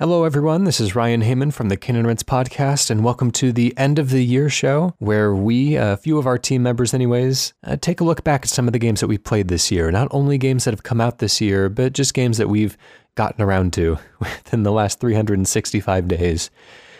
Hello, everyone. This is Ryan Hamann from the Cane and podcast, and welcome to the end of the year show, where we, a few of our team members, anyways, uh, take a look back at some of the games that we played this year. Not only games that have come out this year, but just games that we've gotten around to within the last 365 days.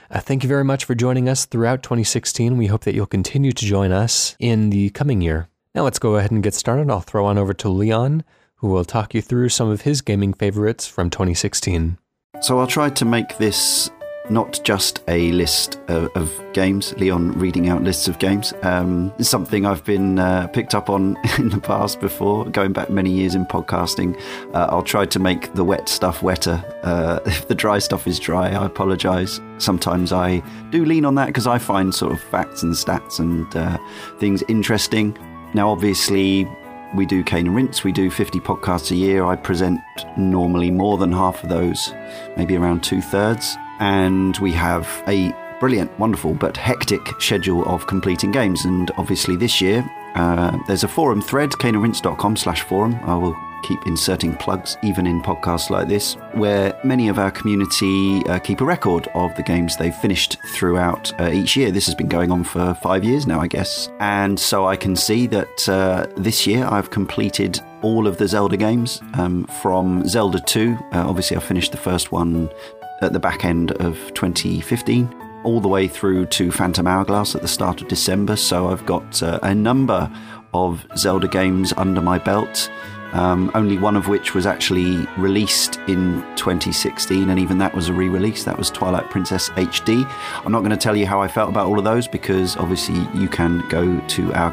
Uh, thank you very much for joining us throughout 2016. We hope that you'll continue to join us in the coming year. Now, let's go ahead and get started. I'll throw on over to Leon, who will talk you through some of his gaming favorites from 2016. So I'll try to make this not just a list of, of games, Leon reading out lists of games. Um, something I've been uh, picked up on in the past before, going back many years in podcasting. Uh, I'll try to make the wet stuff wetter. Uh, if the dry stuff is dry, I apologise. Sometimes I do lean on that because I find sort of facts and stats and uh, things interesting. Now, obviously, we do Cane and Rinse. We do 50 podcasts a year. I present normally more than half of those, maybe around two thirds. And we have a brilliant, wonderful, but hectic schedule of completing games. And obviously this year, uh, there's a forum thread, caneandrinse.com slash forum. I will keep inserting plugs even in podcasts like this, where many of our community uh, keep a record of the games they've finished throughout uh, each year. This has been going on for five years now, I guess. And so I can see that uh, this year I've completed all of the Zelda games um, from Zelda 2. Uh, obviously, I finished the first one at the back end of 2015 all the way through to Phantom Hourglass at the start of December. So I've got uh, a number of Zelda games under my belt. Um, only one of which was actually released in 2016, and even that was a re release. That was Twilight Princess HD. I'm not going to tell you how I felt about all of those because obviously you can go to our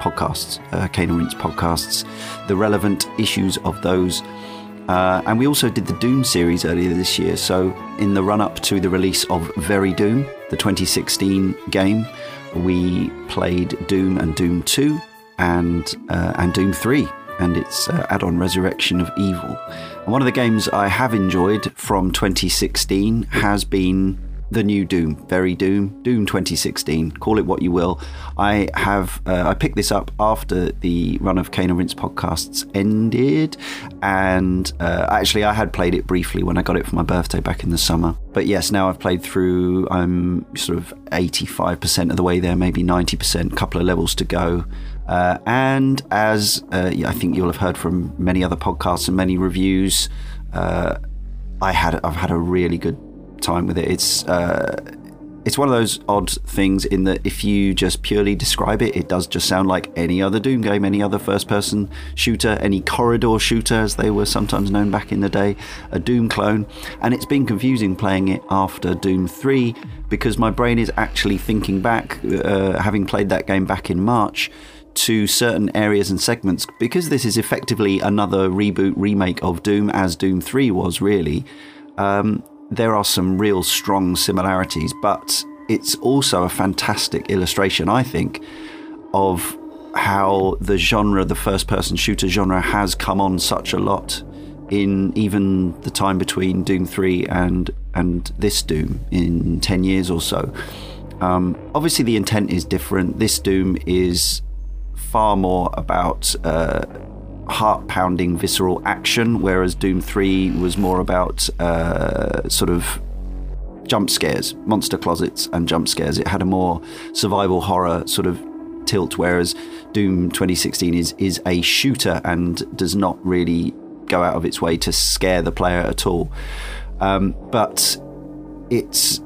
podcasts, uh, Cane and Rinse podcasts, the relevant issues of those. Uh, and we also did the Doom series earlier this year. So, in the run up to the release of Very Doom, the 2016 game, we played Doom and Doom 2 and, uh, and Doom 3 and its uh, add on Resurrection of Evil. And one of the games I have enjoyed from 2016 has been the new Doom, very Doom, Doom 2016. Call it what you will. I have uh, I picked this up after the run of Cane and Rinse podcasts ended, and uh, actually I had played it briefly when I got it for my birthday back in the summer. But yes, now I've played through. I'm sort of 85% of the way there, maybe 90%. Couple of levels to go. Uh, and as uh, I think you'll have heard from many other podcasts and many reviews, uh, I had I've had a really good time with it. It's uh, it's one of those odd things in that if you just purely describe it, it does just sound like any other Doom game, any other first-person shooter, any corridor shooter, as they were sometimes known back in the day, a Doom clone. And it's been confusing playing it after Doom 3 because my brain is actually thinking back, uh, having played that game back in March to certain areas and segments because this is effectively another reboot remake of Doom as Doom 3 was really. Um, there are some real strong similarities, but it's also a fantastic illustration, I think, of how the genre, the first person shooter genre, has come on such a lot in even the time between Doom 3 and and this Doom in 10 years or so. Um, obviously, the intent is different. This Doom is far more about uh, heart pounding, visceral action, whereas Doom 3 was more about uh, sort of jump scares, monster closets, and jump scares. It had a more survival horror sort of tilt, whereas Doom 2016 is, is a shooter and does not really go out of its way to scare the player at all. Um, but it's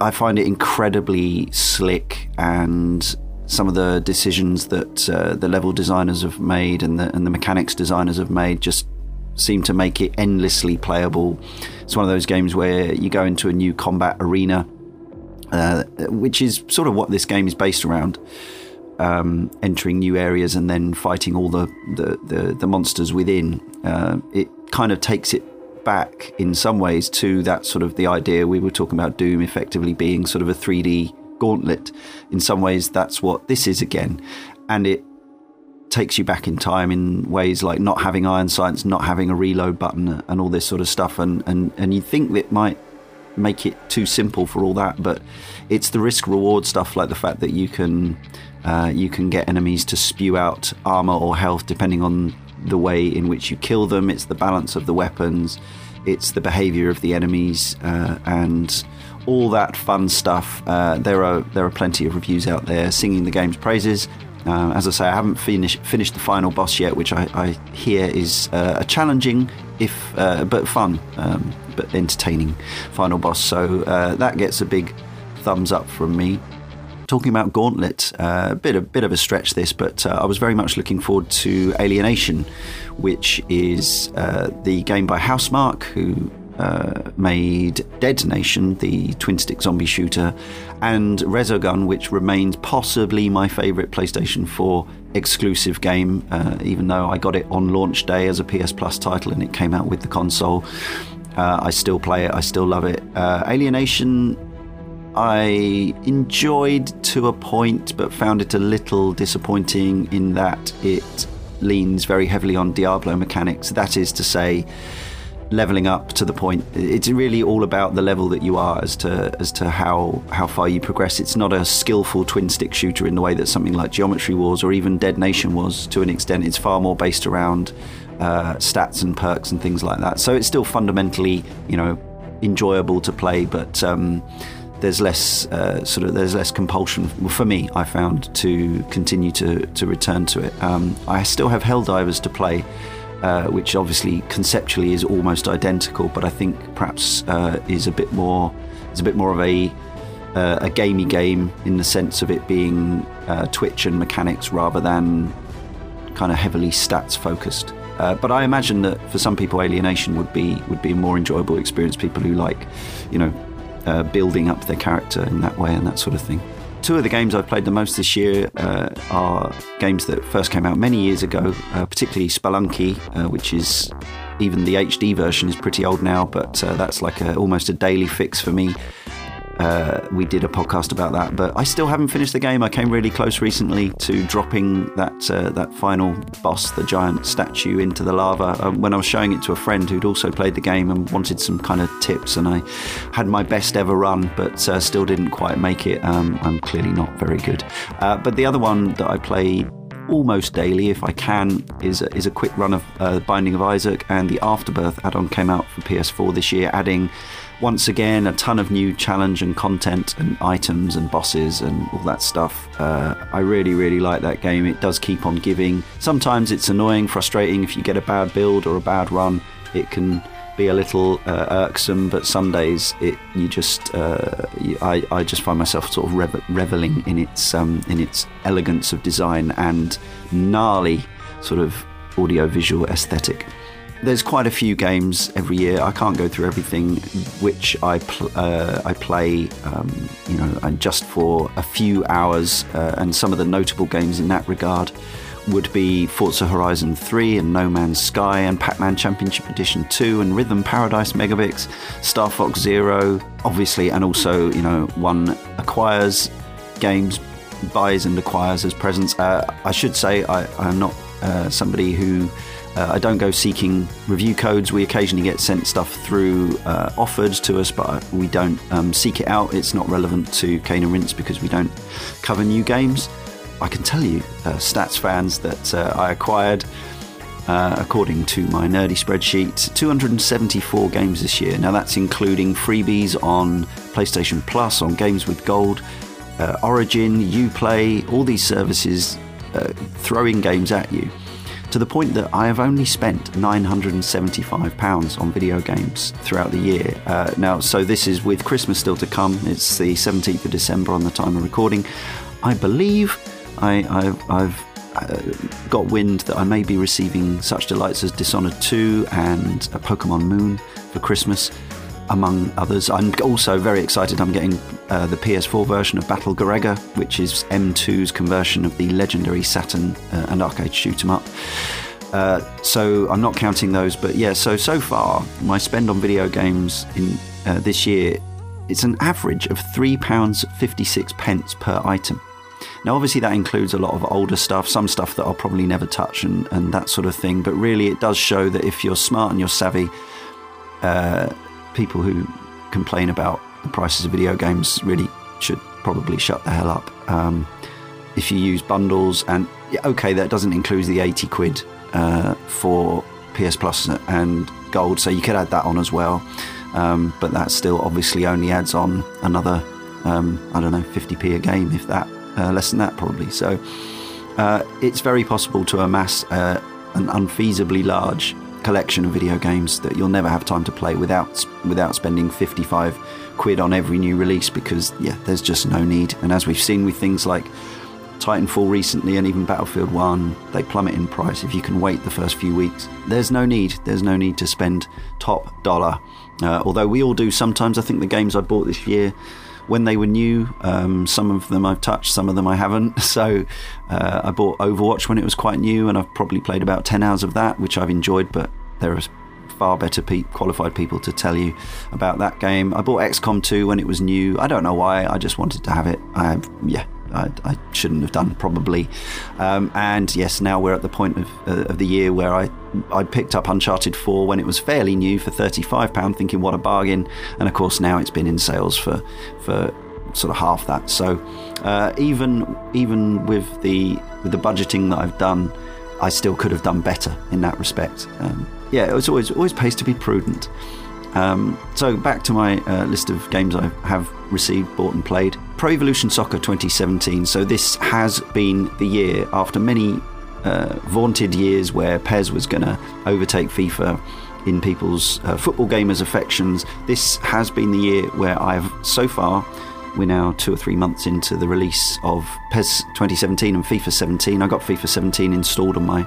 I find it incredibly slick and some of the decisions that uh, the level designers have made and the, and the mechanics designers have made just seem to make it endlessly playable. It's one of those games where you go into a new combat arena, uh, which is sort of what this game is based around. Um, entering new areas and then fighting all the the, the, the monsters within. Uh, it kind of takes it back in some ways to that sort of the idea we were talking about Doom effectively being sort of a 3D gauntlet. In some ways, that's what this is again. And it takes you back in time in ways like not having iron sights, not having a reload button, and all this sort of stuff. And, and, and you think that might make it too simple for all that, but it's the risk reward stuff like the fact that you can uh, you can get enemies to spew out armor or health depending on the way in which you kill them. It's the balance of the weapons. it's the behaviour of the enemies uh, and all that fun stuff. Uh, there are there are plenty of reviews out there singing the game's praises. Uh, as I say, I haven't finished finished the final boss yet, which I, I hear is uh, a challenging, if uh, but fun, um, but entertaining final boss. So uh, that gets a big thumbs up from me. Talking about Gauntlet, uh, a bit a bit of a stretch this, but uh, I was very much looking forward to Alienation, which is the game by Housemarque, who uh, made Dead Nation, the twin stick zombie shooter, and Resogun, which remains possibly my favourite PlayStation 4 exclusive game, uh, even though I got it on launch day as a PS Plus title and it came out with the console. Uh, I still play it, I still love it. Uh, Alienation, I enjoyed to a point, but found it a little disappointing in that it leans very heavily on Diablo mechanics. That is to say, leveling up to the point. It's really all about the level that you are as to as to how how far you progress. It's not a skillful twin stick shooter in the way that something like Geometry Wars or even Dead Nation was to an extent. It's far more based around uh, stats and perks and things like that. So it's still fundamentally, you know, enjoyable to play, but. Um, there's less uh, sort of there's less compulsion for me. I found to continue to to return to it. Um, I still have Helldivers to play, uh, which obviously conceptually is almost identical, but I think perhaps uh, is a bit more is a bit more of a uh, a gamey game in the sense of it being uh, twitch and mechanics rather than kind of heavily stats focused. Uh, but I imagine that for some people, Alienation would be would be a more enjoyable experience. People who like, you know, building up their character in that way and that sort of thing two of the games I've played the most this year uh, are games that first came out many years ago, uh, particularly Spelunky, uh, which is even the HD version is pretty old now, but uh, that's like a, almost a daily fix for me. Uh, we did a podcast about that, but I still haven't finished the game. I came really close recently to dropping that uh, that final boss, the giant statue, into the lava. Um, when I was showing it to a friend who'd also played the game and wanted some kind of tips, and I had my best ever run, but uh, still didn't quite make it. Um, I'm clearly not very good. Uh, but the other one that I played almost daily, if I can, is a, is a quick run of uh, Binding of Isaac, and the Afterbirth add-on came out for PS4 this year, adding once again, a ton of new challenge and content and items and bosses and all that stuff. Uh, I really, really like that game. It does keep on giving. Sometimes it's annoying, frustrating if you get a bad build or a bad run. It can be a little uh, irksome, but some days it you just uh, I, I just find myself sort of revel- reveling in its um, in its elegance of design and gnarly sort of audio visual aesthetic there's quite a few games every year. I can't go through everything, which I pl- uh, I play, um, you know, and just for a few hours. Uh, and some of the notable games in that regard would be Forza Horizon 3 and No Man's Sky and Pac-Man Championship Edition 2 and Rhythm Paradise Megamix, Star Fox Zero, obviously, and also you know one acquires games, buys and acquires as presents. Uh, I should say I, I'm not uh, somebody who uh, I don't go seeking review codes. We occasionally get sent stuff through uh, offered to us, but we don't um, seek it out. It's not relevant to Cane and because we don't cover new games. I can tell you, uh, stats fans, that uh, I acquired, uh, according to my nerdy spreadsheet, 274 games this year. Now that's including freebies on PlayStation Plus, on Games with Gold, uh, Origin, Uplay, all these services throwing games at you to the point that I have only spent £975 on video games throughout the year. Uh, now, so this is with Christmas still to come. It's the 17th of December on the time of recording. I believe I, have uh, got wind that I may be receiving such delights as Dishonored 2 and a Pokemon Moon for Christmas among others. I'm also very excited. I'm getting uh, the PS4 version of Battle Garegga, which is M2's conversion of the legendary Saturn uh, and arcade shoot 'em up. Uh, so I'm not counting those, but yeah. So so far, my spend on video games in uh, this year it's an average of three pounds fifty six pence per item. Now, obviously, that includes a lot of older stuff, some stuff that I'll probably never touch, and, and that sort of thing. But really, it does show that if you're smart and you're savvy, uh, people who complain about the prices of video games really should probably shut the hell up. Um, if you use bundles, and okay, that doesn't include the 80 quid uh, for PS Plus and Gold, so you could add that on as well. Um, but that still obviously only adds on another, um, I don't know, 50p a game, if that, uh, less than that probably. So uh, it's very possible to amass uh, an unfeasibly large collection of video games that you'll never have time to play without without spending 55 quid on every new release because yeah there's just no need. And as we've seen with things like Titanfall recently and even Battlefield 1 they plummet in price. If you can wait the first few weeks there's no need. There's no need to spend top dollar. Uh, although we all do sometimes. I think the games I bought this year when they were new. Um, some of them I've touched, some of them I haven't. So uh, I bought Overwatch when it was quite new, and I've probably played about 10 hours of that, which I've enjoyed, but there are far better pe- qualified people to tell you about that game. I bought XCOM 2 when it was new. I don't know why, I just wanted to have it. I, yeah, I, I, shouldn't have done probably. Um, and yes, now we're at the point of, uh, of the year where I I picked up Uncharted 4 when it was fairly new for £35, thinking what a bargain. And of course, now it's been in sales for for sort of half that. So uh, even even with the with the budgeting that I've done, I still could have done better in that respect. Um, yeah, it was always always pays to be prudent. Um, so back to my uh, list of games I have received, bought, and played. Pro Evolution Soccer 2017. So this has been the year after many uh, vaunted years where PES was going to overtake FIFA in people's uh, football gamers' affections. This has been the year where I've so far. We're now two or three months into the release of PES 2017 and FIFA 17. I got FIFA 17 installed on my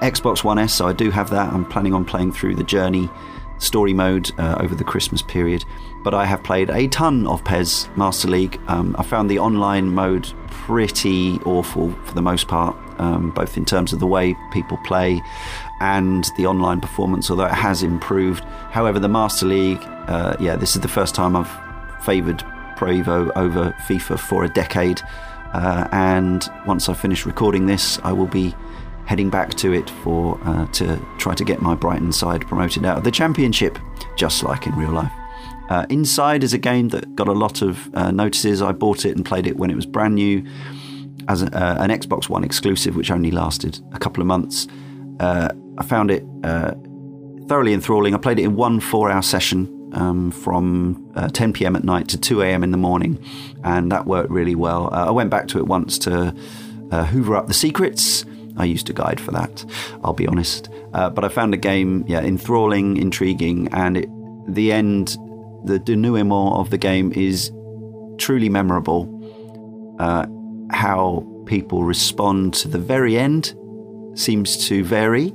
Xbox One S, so I do have that. I'm planning on playing through the journey story mode uh, over the Christmas period. But I have played a ton of PES Master League. Um, I found the online mode pretty awful for the most part, um, both in terms of the way people play and the online performance, although it has improved. However, the Master League, uh, yeah, this is the first time I've favoured Pro Evo over FIFA for a decade. Uh, and once I finish recording this, I will be heading back to it for uh, to try to get my Brighton side promoted out of the Championship, just like in real life. Uh, Inside is a game that got a lot of uh, notices. I bought it and played it when it was brand new as a, uh, an Xbox One exclusive, which only lasted a couple of months. Uh, I found it uh, thoroughly enthralling. I played it in one four-hour session um, from 10 p.m. at night to 2 a.m. in the morning, and that worked really well. I went back to it once to hoover up the secrets I used a guide for that, I'll be honest. Uh, but I found the game, yeah, enthralling, intriguing, and it, the end, the denouement of the game is truly memorable. Uh, how people respond to the very end seems to vary,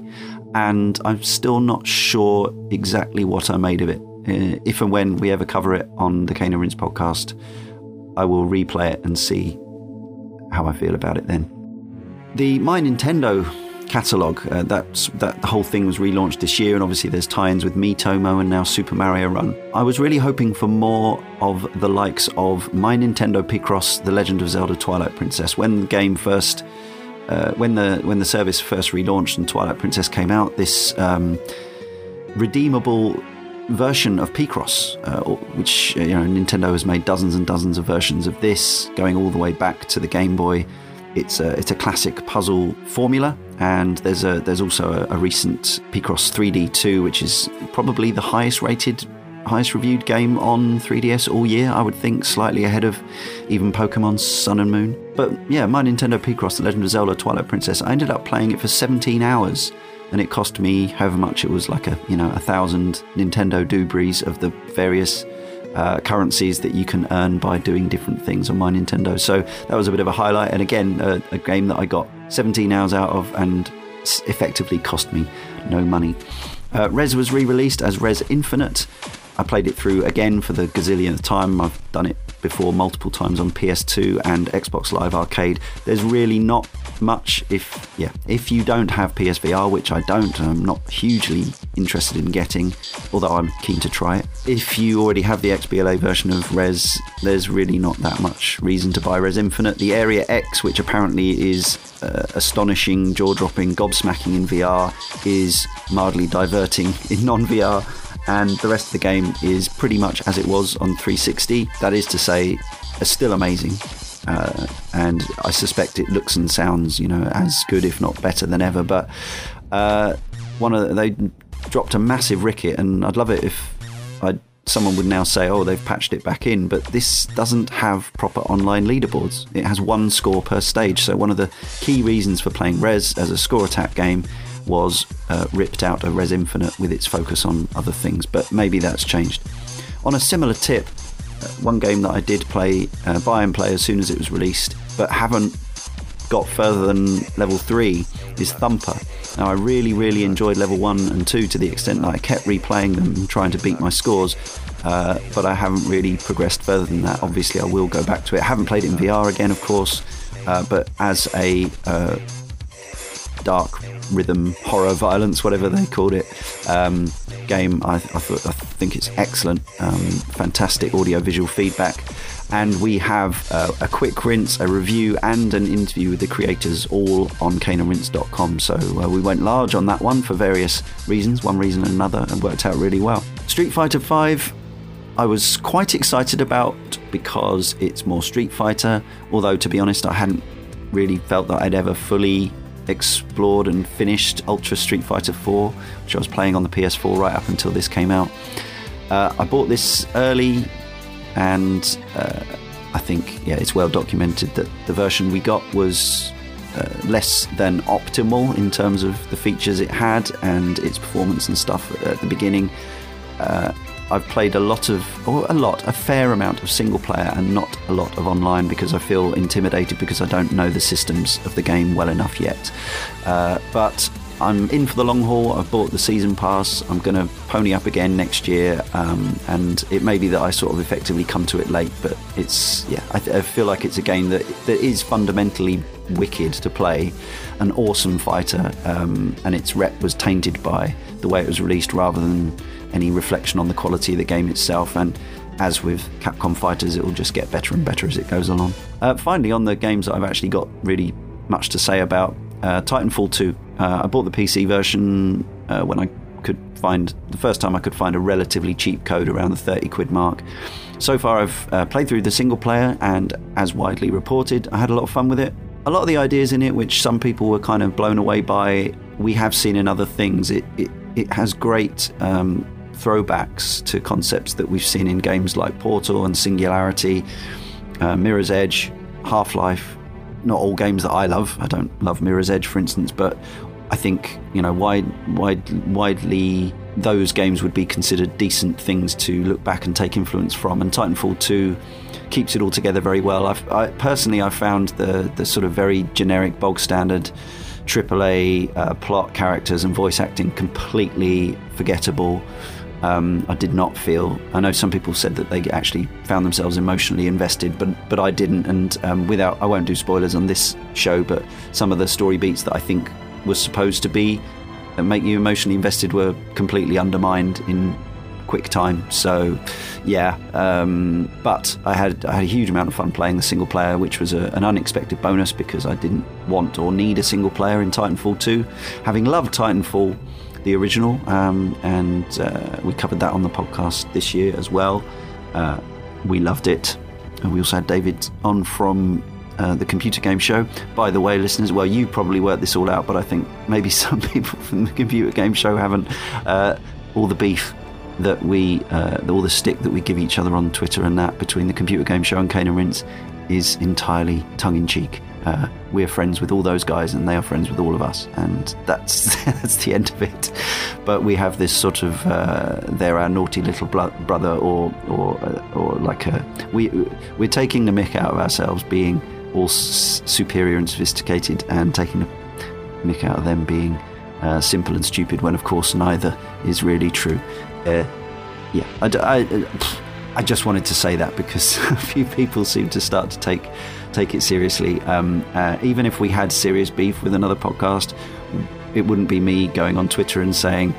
and I'm still not sure exactly what I made of it. Uh, if and when we ever cover it on the Cane and podcast, I will replay it and see how I feel about it then. The My Nintendo catalog, uh, that the whole thing was relaunched this year, and obviously there's tie-ins with Miitomo and now Super Mario Run. I was really hoping for more of the likes of My Nintendo Picross: The Legend of Zelda: Twilight Princess. When the game first, uh, when the when the service first relaunched and Twilight Princess came out, this um, redeemable version of Picross, uh, which uh, you know Nintendo has made dozens and dozens of versions of this, going all the way back to the Game Boy it's a, it's a classic puzzle formula, and there's a there's also a, a recent Picross 3D 2, which is probably the highest rated, highest reviewed game on 3DS all year. I would think slightly ahead of even Pokemon Sun and Moon. But yeah, my Nintendo Picross: The Legend of Zelda: Twilight Princess. I ended up playing it for 17 hours, and it cost me however much it was, like a you know a thousand Nintendo Dubries of the various uh, currencies that you can earn by doing different things on my Nintendo. So that was a bit of a highlight. And again, uh, a game that I got 17 hours out of and effectively cost me no money. Uh, Rez was re released as Rez Infinite. I played it through again for the gazillionth time. I've done it before multiple times on PS2 and Xbox Live Arcade. There's really not much if yeah if you don't have PSVR, which I don't, I'm not hugely interested in getting, although I'm keen to try it. If you already have the XBLA version of Rez, there's really not that much reason to buy Rez Infinite. The Area X, which apparently is uh, astonishing, jaw-dropping, gobsmacking in VR, is mildly diverting in non-VR and the rest of the game is pretty much as it was on 360. That is to say, still amazing. Uh, and I suspect it looks and sounds, you know, as good, if not better than ever. But uh, one of the, they dropped a massive ricket, and I'd love it if I someone would now say, "Oh, they've patched it back in," but this doesn't have proper online leaderboards. It has one score per stage. So one of the key reasons for playing Rez as a score attack game was uh, ripped out of Rez Infinite with its focus on other things. But maybe that's changed. On a similar tip, one game that I did play, uh, buy and play as soon as it was released, but haven't got further than level three is Thumper. Now, I really, really enjoyed level one and two to the extent that I kept replaying them and trying to beat my scores, uh, but I haven't really progressed further than that. Obviously, I will go back to it. I haven't played it in VR again, of course, uh, but as a uh, dark rhythm horror violence, whatever they called it, um, game, I, I, I think it's excellent. Um, fantastic audio visual feedback and we have uh, a quick rinse, a review, and an interview with the creators all on caneandrinse.com. So uh, we went large on that one for various reasons, one reason and another, and worked out really well. Street Fighter V, I was quite excited about because it's more Street Fighter, although to be honest, I hadn't really felt that I'd ever fully explored and finished Ultra Street Fighter 4, which I was playing on the PS4 right up until this came out. Uh, I bought this early and uh, I think yeah, it's well documented that the version we got was uh, less than optimal in terms of the features it had and its performance and stuff at the beginning. I've played a lot of, or a lot, a fair amount of single player and not a lot of online because I feel intimidated because I don't know the systems of the game well enough yet. Uh, but I'm in for the long haul. I've bought the season pass. I'm going to pony up again next year, um, and it may be that I sort of effectively come to it late. But it's yeah, I, th- I, feel like it's a game that that is fundamentally wicked to play, an awesome fighter, um, and its rep was tainted by the way it was released rather than any reflection on the quality of the game itself. And as with Capcom fighters, it will just get better and better as it goes along. Uh, finally, on the games that I've actually got really much to say about, uh, Titanfall 2 uh, I bought the PC version uh, when I could find the first time I could find a relatively cheap code around the 30 quid mark. So far, I've uh, played through the single player, and as widely reported, I had a lot of fun with it. A lot of the ideas in it, which some people were kind of blown away by, we have seen in other things. It it, it has great um, throwbacks to concepts that we've seen in games like Portal and Singularity, uh, Mirror's Edge, Half Life. Not all games that I love. I don't love Mirror's Edge, for instance, but I think you know wide, wide, widely those games would be considered decent things to look back and take influence from. And Titanfall 2 keeps it all together very well. I've, I personally I found the the sort of very generic bog standard AAA uh, plot, characters, and voice acting completely forgettable. Um, I did not feel. I know some people said that they actually found themselves emotionally invested, but but I didn't. And um, without, I won't do spoilers on this show, but some of the story beats that I think was supposed to be and make you emotionally invested were completely undermined in quick time. So, yeah. Um, but I had I had a huge amount of fun playing the single player, which was a, an unexpected bonus because I didn't want or need a single player in Titanfall 2. Having loved Titanfall, the original, um, and uh, we covered that on the podcast this year as well. Uh, we loved it. And we also had David on from uh, the computer game show. By the way, listeners, well, you probably worked this all out, but I think maybe some people from the computer game show haven't. Uh, all the beef that we, uh, all the stick that we give each other on Twitter and that between the computer game show and Cane and Rinse is entirely tongue in cheek. Uh, we're friends with all those guys, and they are friends with all of us, and that's that's the end of it. But we have this sort of uh, they're our naughty little brother, or or or like a we we're taking the mick out of ourselves being all s- superior and sophisticated and taking the mick out of them being uh, simple and stupid when, of course, neither is really true. Uh, yeah, I, I, I, just wanted to say that because a few people seem to start to take take it seriously. Um, uh, even if we had serious beef with another podcast, it wouldn't be me going on Twitter and saying,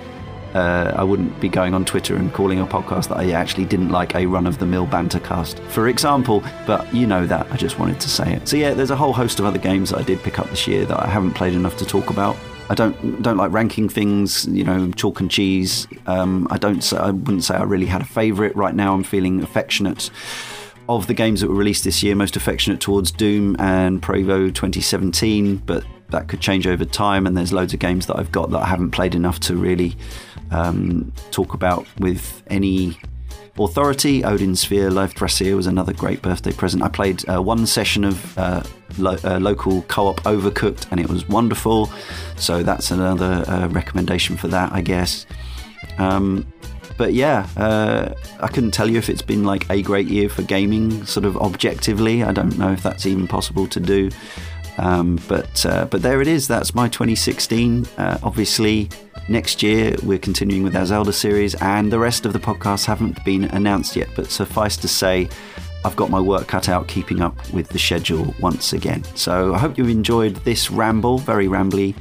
uh, I wouldn't be going on Twitter and calling a podcast that I actually didn't like a run of the mill banter cast, for example. But you know that. I just wanted to say it. So yeah, there's a whole host of other games that I did pick up this year that I haven't played enough to talk about. I don't don't like ranking things, you know, chalk and cheese. Um, I don't. I wouldn't say I really had a favourite. Right now, I'm feeling affectionate of the games that were released this year, most affectionate towards Doom and Pro Evo 2017, but that could change over time. And there's loads of games that I've got that I haven't played enough to really um, talk about with any authority. Odin Sphere Leifthrasir was another great birthday present. I played uh, one session of uh, lo- uh, local co op Overcooked and it was wonderful. So that's another uh, recommendation for that, I guess. Um, but yeah, uh, I couldn't tell you if it's been like a great year for gaming, sort of objectively. I don't know if that's even possible to do. Um, but uh, but there it is. That's my 2016. Uh, obviously, next year we're continuing with our Zelda series, and the rest of the podcasts haven't been announced yet. But suffice to say, I've got my work cut out keeping up with the schedule once again. So I hope you've enjoyed this ramble, very rambly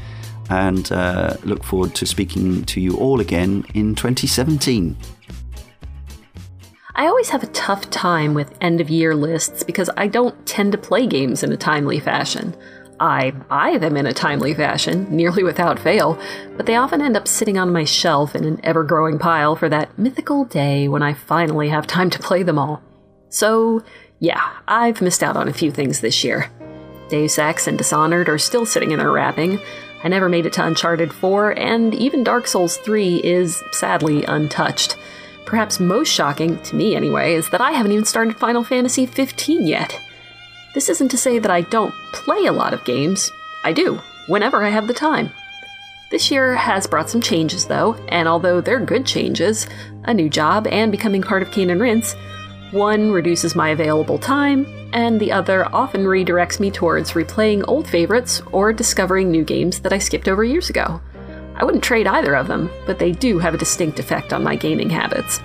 and uh, look forward to speaking to you all again in 2017. I always have a tough time with end of year lists because I don't tend to play games in a timely fashion. I buy them in a timely fashion, nearly without fail, but they often end up sitting on my shelf in an ever growing pile for that mythical day when I finally have time to play them all. So, yeah, I've missed out on a few things this year. Deus Ex and Dishonored are still sitting in their wrapping, I never made it to Uncharted 4, and even Dark Souls 3 is sadly untouched. Perhaps most shocking, to me anyway, is that I haven't even started Final Fantasy 15 yet. This isn't to say that I don't play a lot of games. I do, whenever I have the time. This year has brought some changes, though, and although they're good changes, a new job and becoming part of Cane and Rinse, one reduces my available time, and the other often redirects me towards replaying old favorites or discovering new games that I skipped over years ago. I wouldn't trade either of them, but they do have a distinct effect on my gaming habits.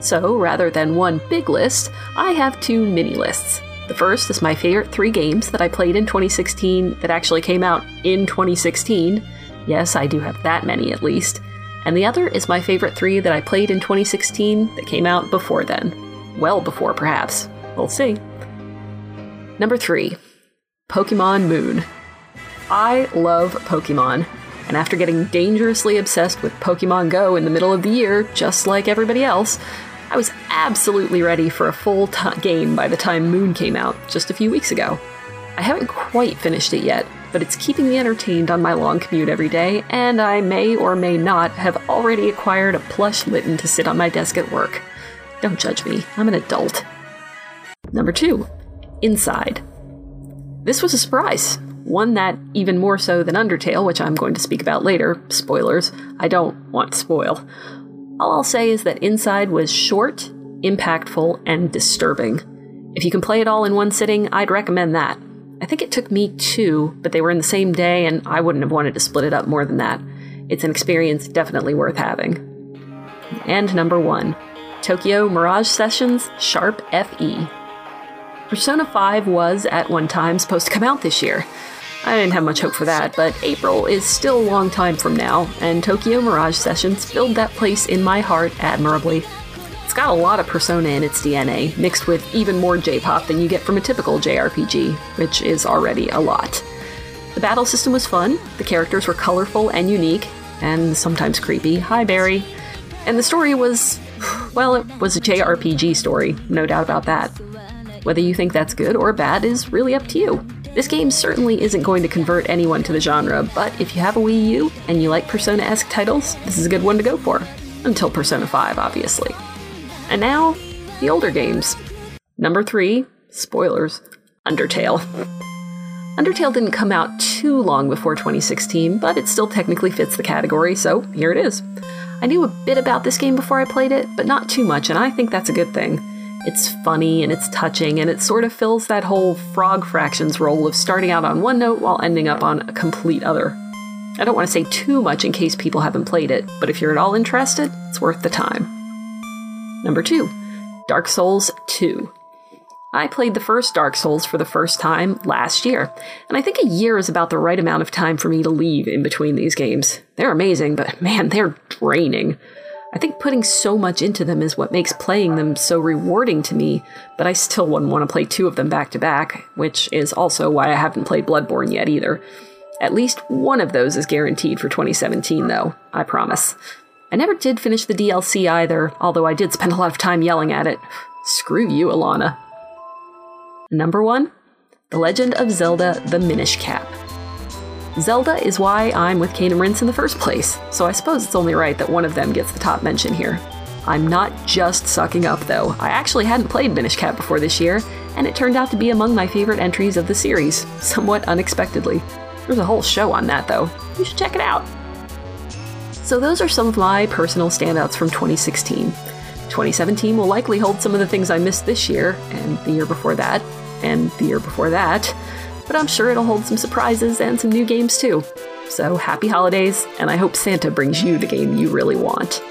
So, rather than one big list, I have two mini lists. The first is my favorite three games that I played in 2016 that actually came out in 2016. Yes, I do have that many at least. And the other is my favorite three that I played in 2016 that came out before then. Well, before perhaps. We'll see. Number three, Pokemon Moon. I love Pokemon, and after getting dangerously obsessed with Pokemon Go in the middle of the year, just like everybody else, I was absolutely ready for a full t- game by the time Moon came out just a few weeks ago. I haven't quite finished it yet, but it's keeping me entertained on my long commute every day, and I may or may not have already acquired a plush Litten to sit on my desk at work. Don't judge me, I'm an adult. Number two, Inside. This was a surprise, one that, even more so than Undertale, which I'm going to speak about later, spoilers, I don't want to spoil. All I'll say is that Inside was short, impactful, and disturbing. If you can play it all in one sitting, I'd recommend that. I think it took me two, but they were in the same day, and I wouldn't have wanted to split it up more than that. It's an experience definitely worth having. And number one Tokyo Mirage Sessions Sharp FE. Persona 5 was, at one time, supposed to come out this year. I didn't have much hope for that, but April is still a long time from now, and Tokyo Mirage Sessions filled that place in my heart admirably. It's got a lot of Persona in its DNA, mixed with even more J pop than you get from a typical JRPG, which is already a lot. The battle system was fun, the characters were colorful and unique, and sometimes creepy. Hi, Barry. And the story was, well, it was a JRPG story, no doubt about that. Whether you think that's good or bad is really up to you. This game certainly isn't going to convert anyone to the genre, but if you have a Wii U and you like Persona esque titles, this is a good one to go for. Until Persona 5, obviously. And now, the older games. Number 3, spoilers, Undertale. Undertale didn't come out too long before 2016, but it still technically fits the category, so here it is. I knew a bit about this game before I played it, but not too much, and I think that's a good thing. It's funny and it's touching, and it sort of fills that whole Frog Fractions role of starting out on one note while ending up on a complete other. I don't want to say too much in case people haven't played it, but if you're at all interested, it's worth the time. Number 2 Dark Souls 2. I played the first Dark Souls for the first time last year, and I think a year is about the right amount of time for me to leave in between these games. They're amazing, but man, they're draining. I think putting so much into them is what makes playing them so rewarding to me, but I still wouldn't want to play two of them back to back, which is also why I haven't played Bloodborne yet either. At least one of those is guaranteed for 2017, though, I promise. I never did finish the DLC either, although I did spend a lot of time yelling at it. Screw you, Elana. Number one, The Legend of Zelda The Minish Cap. Zelda is why I'm with Cane and Rinse in the first place, so I suppose it's only right that one of them gets the top mention here. I'm not just sucking up, though. I actually hadn't played Minish Cap before this year, and it turned out to be among my favorite entries of the series, somewhat unexpectedly. There's a whole show on that, though. You should check it out. So, those are some of my personal standouts from 2016. 2017 will likely hold some of the things I missed this year, and the year before that, and the year before that, but I'm sure it'll hold some surprises and some new games too. So happy holidays, and I hope Santa brings you the game you really want.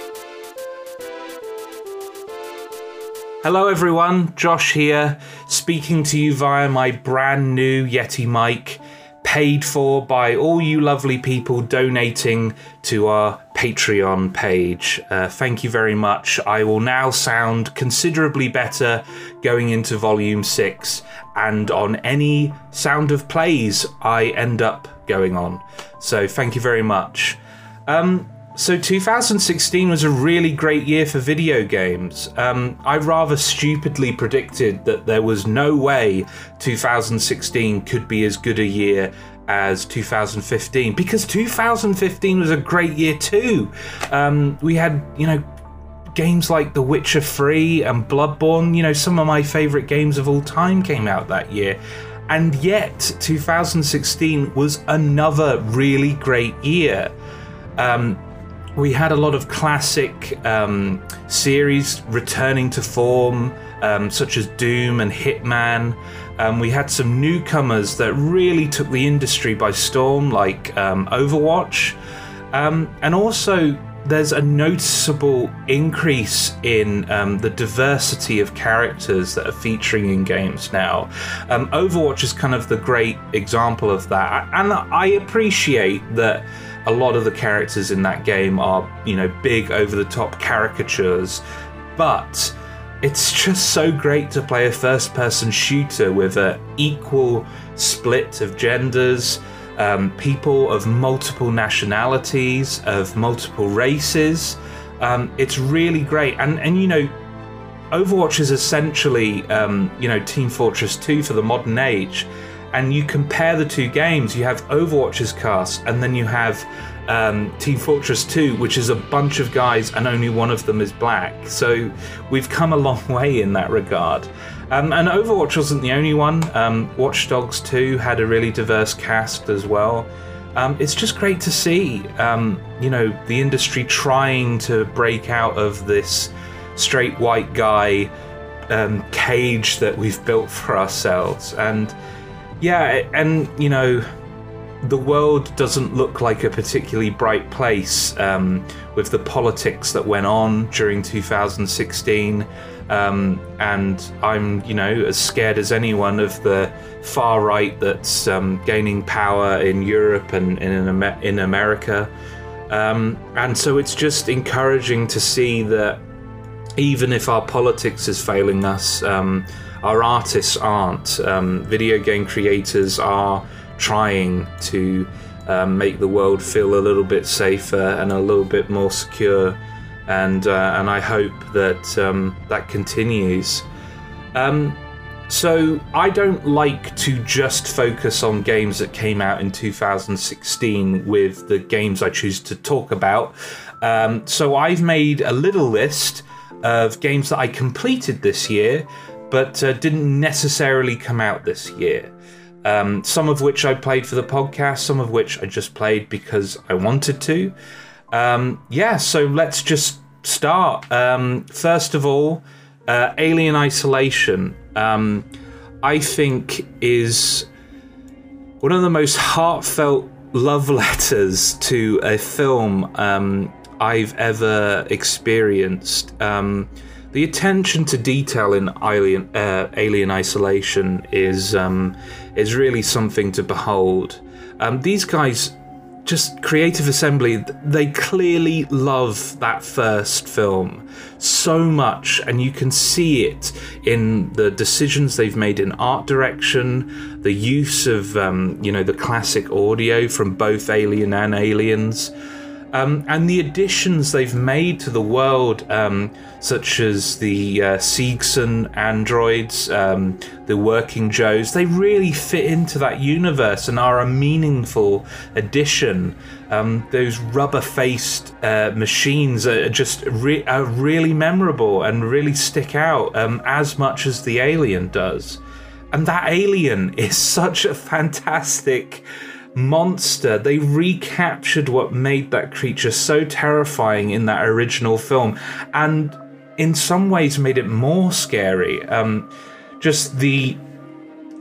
Hello, everyone. Josh here, speaking to you via my brand new Yeti mic, paid for by all you lovely people donating to our Patreon page. Uh, thank you very much. I will now sound considerably better going into volume six and on any sound of plays I end up going on. So thank you very much. Um, so 2016 was a really great year for video games. Um, I rather stupidly predicted that there was no way 2016 could be as good a year as 2015 because 2015 was a great year too. Um, we had, you know, games like The Witcher 3 and Bloodborne, you know, some of my favorite games of all time came out that year. And yet, 2016 was another really great year. Um, we had a lot of classic um, series returning to form, um, such as Doom and Hitman. Um, we had some newcomers that really took the industry by storm, like um, Overwatch. Um, and also, there's a noticeable increase in um, the diversity of characters that are featuring in games now. Um, Overwatch is kind of the great example of that, and I appreciate that a lot of the characters in that game are, you know, big over the top caricatures, but it's just so great to play a first person shooter with an equal split of genders um, people of multiple nationalities, of multiple races. Um, it's really great, and and you know, Overwatch is essentially um, you know Team Fortress 2 for the modern age, and you compare the two games. You have Overwatch's cast, and then you have um, Team Fortress 2, which is a bunch of guys, and only one of them is black. So we've come a long way in that regard. Um, and Overwatch wasn't the only one. Um, Watch Dogs 2 had a really diverse cast as well. Um, it's just great to see, um, you know, the industry trying to break out of this straight white guy um, cage that we've built for ourselves. And yeah, and you know, the world doesn't look like a particularly bright place um, with the politics that went on during 2016. Um, and I'm, you know, as scared as anyone of the far right that's um, gaining power in Europe and, in, in America. Um, and so it's just encouraging to see that even if our politics is failing us, um, our artists aren't. Um, video game creators are trying to um, make the world feel a little bit safer and a little bit more secure and uh, and I hope that um, that continues. Um, so I don't like to just focus on games that came out in 2016 with the games I choose to talk about. Um, so I've made a little list of games that I completed this year, but uh, didn't necessarily come out this year. Um, some of which I played for the podcast, some of which I just played because I wanted to. Um, yeah, so let's just start. Um, first of all, uh, Alien Isolation, um, I think, is one of the most heartfelt love letters to a film um, I've ever experienced. Um, the attention to detail in Alien, uh, Alien Isolation is um, is really something to behold. Um, these guys just Creative Assembly, they clearly love that first film so much, and you can see it in the decisions they've made in art direction, the use of, um, you know, the classic audio from both Alien and Aliens. Um, and the additions they've made to the world, um, such as the uh, Seegson androids, um, the Working Joes, they really fit into that universe and are a meaningful addition. Um, those rubber faced uh, machines are just re- are really memorable and really stick out um, as much as the alien does. And that alien is such a fantastic monster. They recaptured what made that creature so terrifying in that original film, and in some ways made it more scary. Um, just the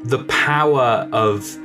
the power of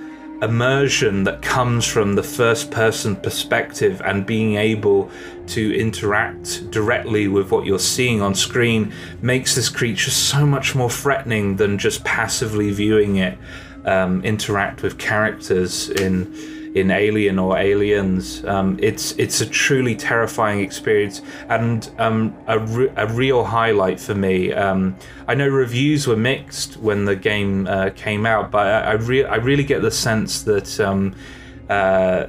immersion that comes from the first person perspective and being able to interact directly with what you're seeing on screen makes this creature so much more threatening than just passively viewing it um, interact with characters in in Alien or Aliens. Um, it's it's a truly terrifying experience and um, a, re- a real highlight for me. Um, I know reviews were mixed when the game uh, came out, but I I, re- I, really get the sense that. Um, uh,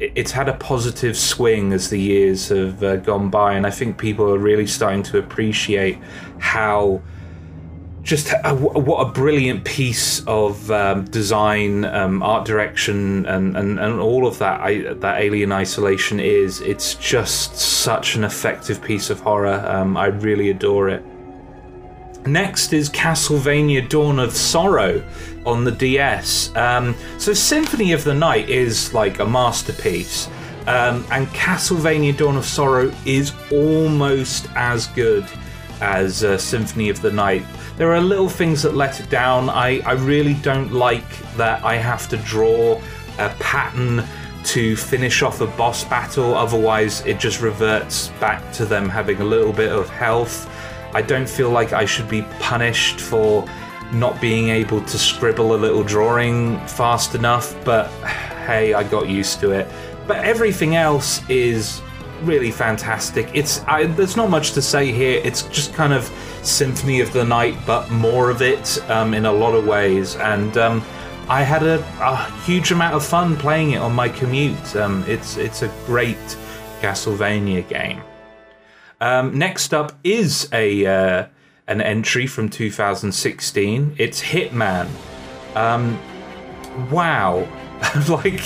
it's had a positive swing as the years have uh, gone by, and I think people are really starting to appreciate how just a, what a brilliant piece of um, design, um, art direction, and, and, and all of that I, that Alien Isolation is. It's just such an effective piece of horror. Um, I really adore it. Next is Castlevania Dawn of Sorrow on the DS. Um, so Symphony of the Night is like a masterpiece. Um, and Castlevania Dawn of Sorrow is almost as good as uh, Symphony of the Night. There are little things that let it down. I, I really don't like that I have to draw a pattern to finish off a boss battle, otherwise, it just reverts back to them having a little bit of health. I don't feel like I should be punished for not being able to scribble a little drawing fast enough, but hey, I got used to it. But everything else is really fantastic. It's I, there's not much to say here. It's just kind of Symphony of the Night, but more of it um, in a lot of ways. And um, I had a, a, huge amount of fun playing it on my commute. Um, it's it's a great Castlevania game. Um, next up is a uh, an entry from 2016. It's Hitman. Um, wow. like,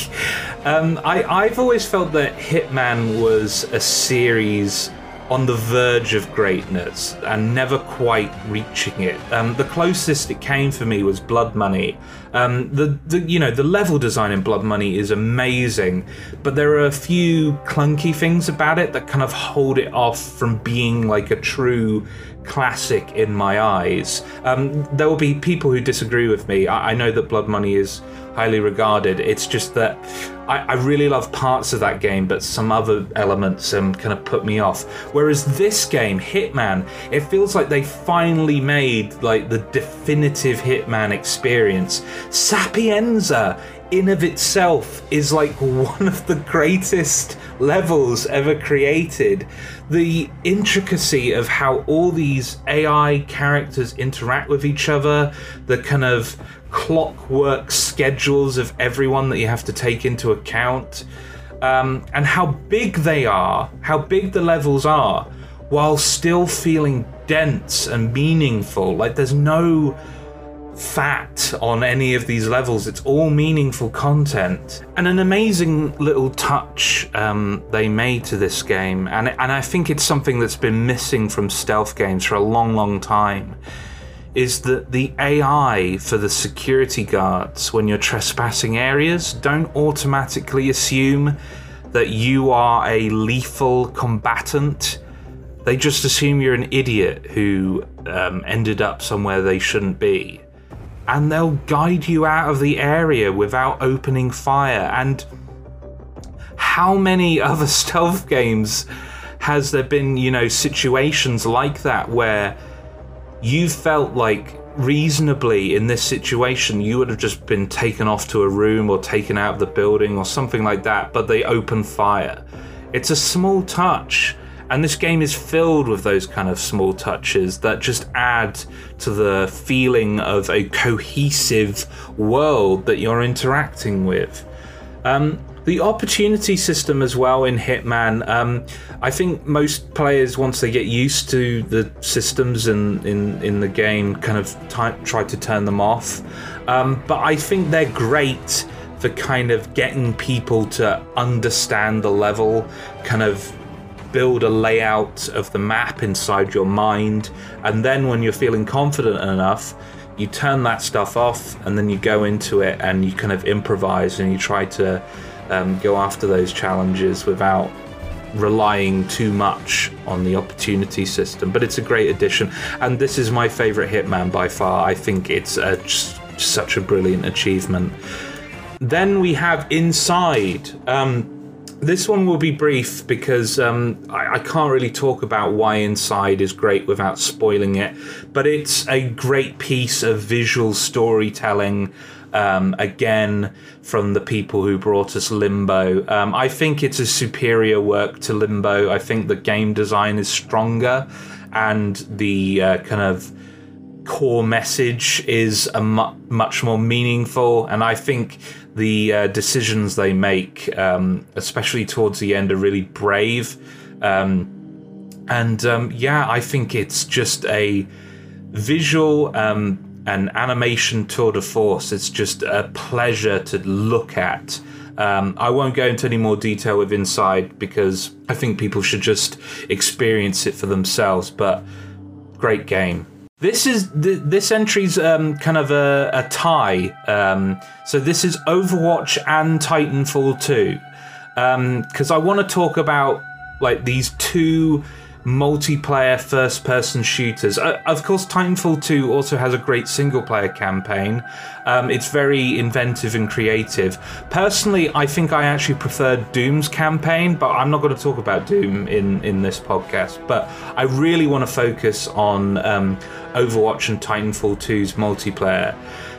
um, I, I've always felt that Hitman was a series on the verge of greatness and never quite reaching it. Um, the closest it came for me was Blood Money. Um, the, the you know the level design in Blood Money is amazing, but there are a few clunky things about it that kind of hold it off from being like a true classic in my eyes. Um, there will be people who disagree with me. I, I know that Blood Money is highly regarded. It's just that I, I, really love parts of that game, but some other elements um, kind of put me off. Whereas this game, Hitman, it feels like they finally made like the definitive Hitman experience. Sapienza in of itself is like one of the greatest levels ever created. The intricacy of how all these AI characters interact with each other, the kind of clockwork schedules of everyone that you have to take into account, um, and how big they are, how big the levels are, while still feeling dense and meaningful. Like there's no fat on any of these levels. It's all meaningful content. And an amazing little touch um, they made to this game, and, and I think it's something that's been missing from stealth games for a long, long time, is that the AI for the security guards when you're trespassing areas don't automatically assume that you are a lethal combatant. They just assume you're an idiot who um, ended up somewhere they shouldn't be and they'll guide you out of the area without opening fire. And how many other stealth games has there been, you know, situations like that where you felt like reasonably in this situation you would have just been taken off to a room or taken out of the building or something like that, but they open fire? It's a small touch and this game is filled with those kind of small touches that just add to the feeling of a cohesive world that you're interacting with. Um, The opportunity system as well in Hitman. Um, I think most players, once they get used to the systems in in, in the game, kind of try to turn them off. Um, but I think they're great for kind of getting people to understand the level, kind of build a layout of the map inside your mind, and then when you're feeling confident enough, you turn that stuff off and then you go into it and you kind of improvise and you try to um, go after those challenges without relying too much on the opportunity system. But it's a great addition, and this is my favorite Hitman by far. I think it's a, just, such a brilliant achievement. Then we have Inside. Um, this one will be brief because um, I, I, can't really talk about why Inside is great without spoiling it, but it's a great piece of visual storytelling. Um, again, from the people who brought us Limbo. Um, I think it's a superior work to Limbo. I think the game design is stronger and the uh, kind of core message is a mu- much more meaningful. And I think the uh, decisions they make, um, especially towards the end, are really brave. Um, and um, yeah, I think it's just a visual um, and animation tour de force. It's just a pleasure to look at. Um, I won't go into any more detail with Inside because I think people should just experience it for themselves. But great game. This is this entry's um, kind of a, a tie. Um, so this is Overwatch and Titanfall 2. Because um, I want to talk about like these two multiplayer first person shooters. Uh, of course, Titanfall 2 also has a great single player campaign. Um, it's very inventive and creative. Personally, I think I actually prefer Doom's campaign, but I'm not going to talk about Doom in, in this podcast. But I really want to focus on um, Overwatch and Titanfall 2's multiplayer.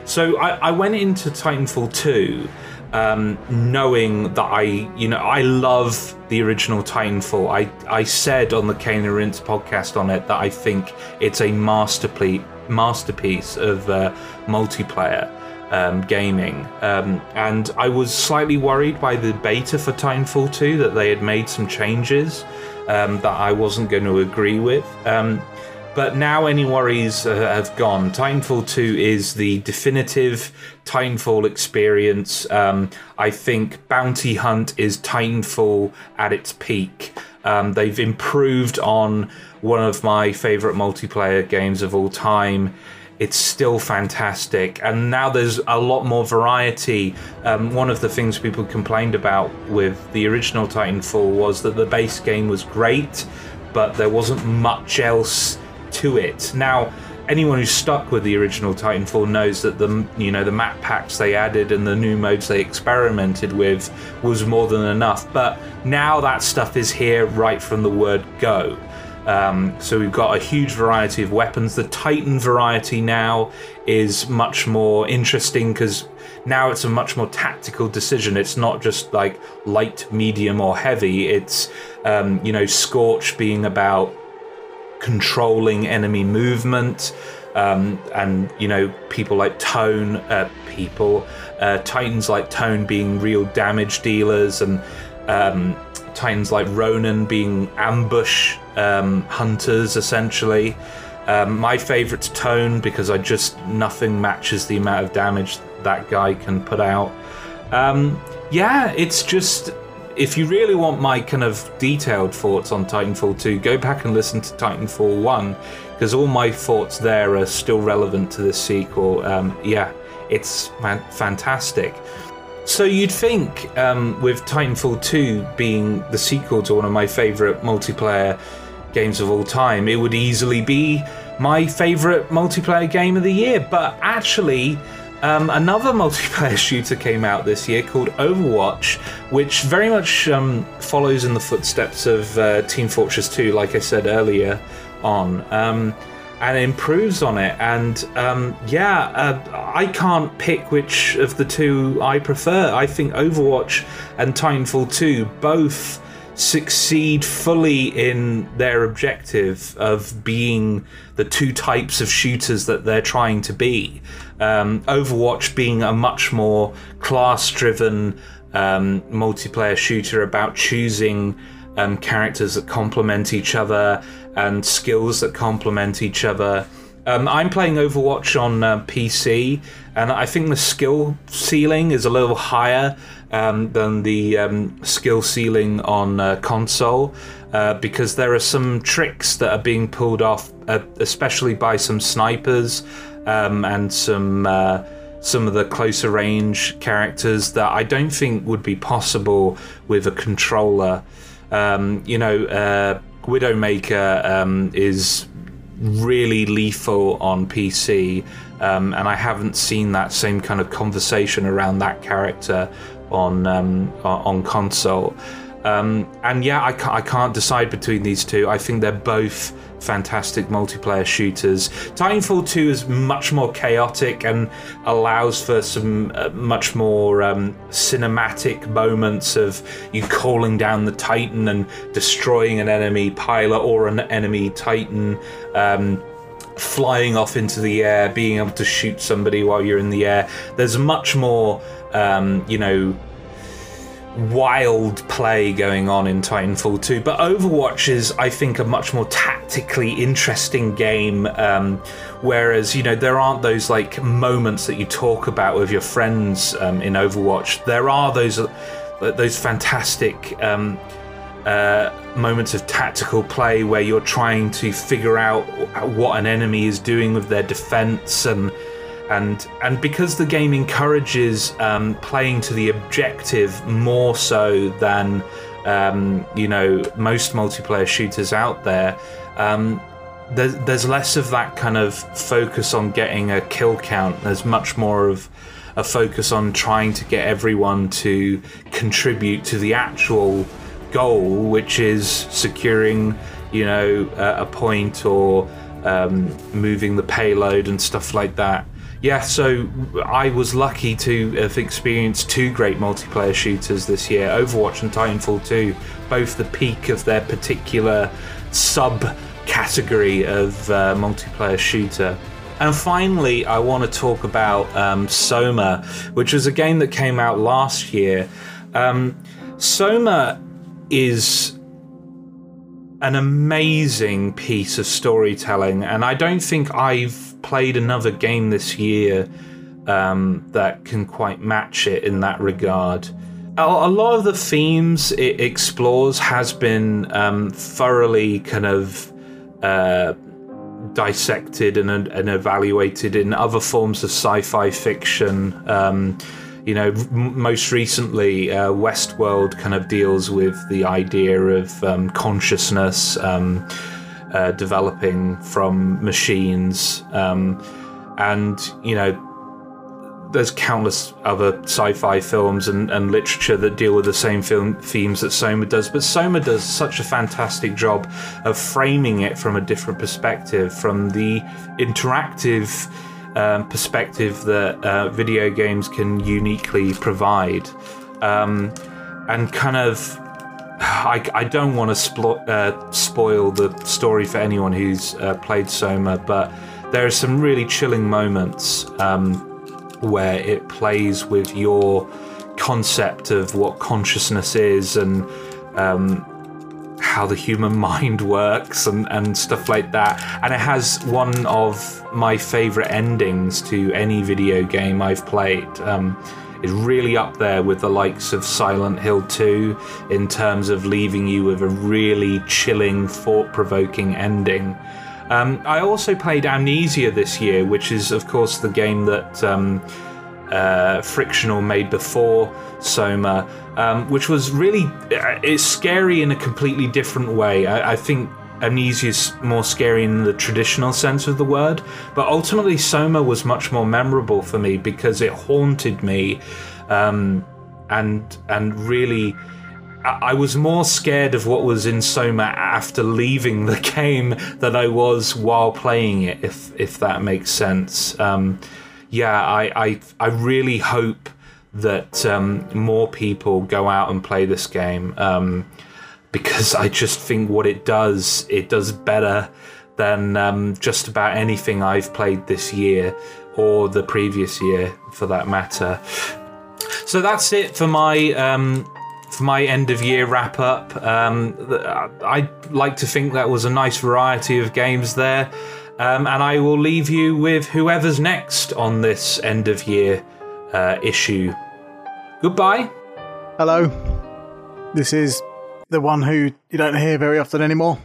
So I, I went into Titanfall 2 um, knowing that I, you know, I love the original Titanfall. I, I said on the Cane and Rinse podcast on it that I think it's a masterpiece, masterpiece of uh, multiplayer um, gaming. Um, and I was slightly worried by the beta for Titanfall 2 that they had made some changes um, that I wasn't going to agree with. Um, but now any worries uh, have gone. Titanfall 2 is the definitive Titanfall experience. Um, I think Bounty Hunt is Titanfall at its peak. Um, they've improved on one of my favorite multiplayer games of all time. It's still fantastic, and now there's a lot more variety. Um, one of the things people complained about with the original Titanfall was that the base game was great, but there wasn't much else to it. Now, anyone who's stuck with the original Titanfall knows that the you know the map packs they added and the new modes they experimented with was more than enough. But now that stuff is here right from the word go. Um, so we've got a huge variety of weapons. The Titan variety now is much more interesting because now it's a much more tactical decision. It's not just like light, medium, or heavy. It's um, you know Scorch being about controlling enemy movement. Um, and you know people like Tone, uh, people uh, Titans like Tone being real damage dealers, and um, Titans like Ronin being ambush um, hunters essentially. Um, my favourite's Tone because I just nothing matches the amount of damage that guy can put out. Um, yeah, it's just if you really want my kind of detailed thoughts on Titanfall 2, go back and listen to Titanfall 1 because all my thoughts there are still relevant to this sequel. Um, yeah, it's fantastic. So you'd think um, with Titanfall 2 being the sequel to one of my favourite multiplayer games of all time, it would easily be my favourite multiplayer game of the year. But actually, um, another multiplayer shooter came out this year called Overwatch, which very much um, follows in the footsteps of uh, Team Fortress 2, like I said earlier on, um, and improves on it. And um, yeah, uh, I can't pick which of the two I prefer. I think Overwatch and Titanfall 2 both succeed fully in their objective of being the two types of shooters that they're trying to be. Um, Overwatch being a much more class driven, um, multiplayer shooter about choosing um, characters that complement each other and skills that complement each other. Um, I'm playing Overwatch on uh, PC, and I think the skill ceiling is a little higher um, than the um, skill ceiling on uh, console uh, because there are some tricks that are being pulled off, uh, especially by some snipers um, and some uh, some of the closer range characters that I don't think would be possible with a controller. Um, you know, uh, Widowmaker um, is really lethal on PC, um, and I haven't seen that same kind of conversation around that character on um, on console. Um, and yeah, I can't, I can't decide between these two. I think they're both fantastic multiplayer shooters. Titanfall 2 is much more chaotic and allows for some uh, much more um, cinematic moments of you calling down the Titan and destroying an enemy pilot or an enemy Titan. Um, flying off into the air, being able to shoot somebody while you're in the air. There's much more, um, you know, wild play going on in Titanfall 2. But Overwatch is, I think, a much more tactically interesting game. Um, whereas, you know, there aren't those like moments that you talk about with your friends um, in Overwatch. There are those uh, those fantastic. Um, uh, moments of tactical play where you're trying to figure out what an enemy is doing with their defense and and and because the game encourages um, playing to the objective more so than um, you know most multiplayer shooters out there. Um, there's, there's less of that kind of focus on getting a kill count. There's much more of a focus on trying to get everyone to contribute to the actual goal, which is securing, you know, a point or um, moving the payload and stuff like that yeah, so I was lucky to have experienced two great multiplayer shooters this year Overwatch and Titanfall 2, both the peak of their particular sub category of uh, multiplayer shooter. And finally, I want to talk about um, Soma, which was a game that came out last year. Um, Soma is an amazing piece of storytelling, and I don't think I've played another game this year um, that can quite match it in that regard. A, lot of the themes it explores has been um, thoroughly kind of uh, dissected and, and, evaluated in other forms of sci-fi fiction. Um, you know, most recently, uh, Westworld kind of deals with the idea of um, consciousness. Um, uh, developing from machines. Um, and, you know, there's countless other sci-fi films and, and literature that deal with the same film themes that Soma does, but Soma does such a fantastic job of framing it from a different perspective, from the interactive um, perspective that uh, video games can uniquely provide, um, and kind of I, I don't want to splo- uh, spoil the story for anyone who's uh, played Soma, but there are some really chilling moments um, where it plays with your concept of what consciousness is and um, how the human mind works and, and stuff like that. And it has one of my favorite endings to any video game I've played. Um, is really up there with the likes of Silent Hill 2 in terms of leaving you with a really chilling, thought provoking ending. Um, I also played Amnesia this year, which is, of course, the game that um, uh, Frictional made before Soma, um, which was really uh, it's scary in a completely different way. I, I think Amnesia is more scary in the traditional sense of the word, but ultimately Soma was much more memorable for me because it haunted me, um, and and really. I was more scared of what was in Soma after leaving the game than I was while playing it, if if that makes sense. Um, yeah, I, I I really hope that um, more people go out and play this game. Um, because I just think what it does, it does better than um, just about anything I've played this year or the previous year for that matter. So that's it for my um, for my end of year wrap up. Um, I like to think that was a nice variety of games there. Um, and I will leave you with whoever's next on this end of year uh, issue. Goodbye. Hello. This is the one who you don't hear very often anymore.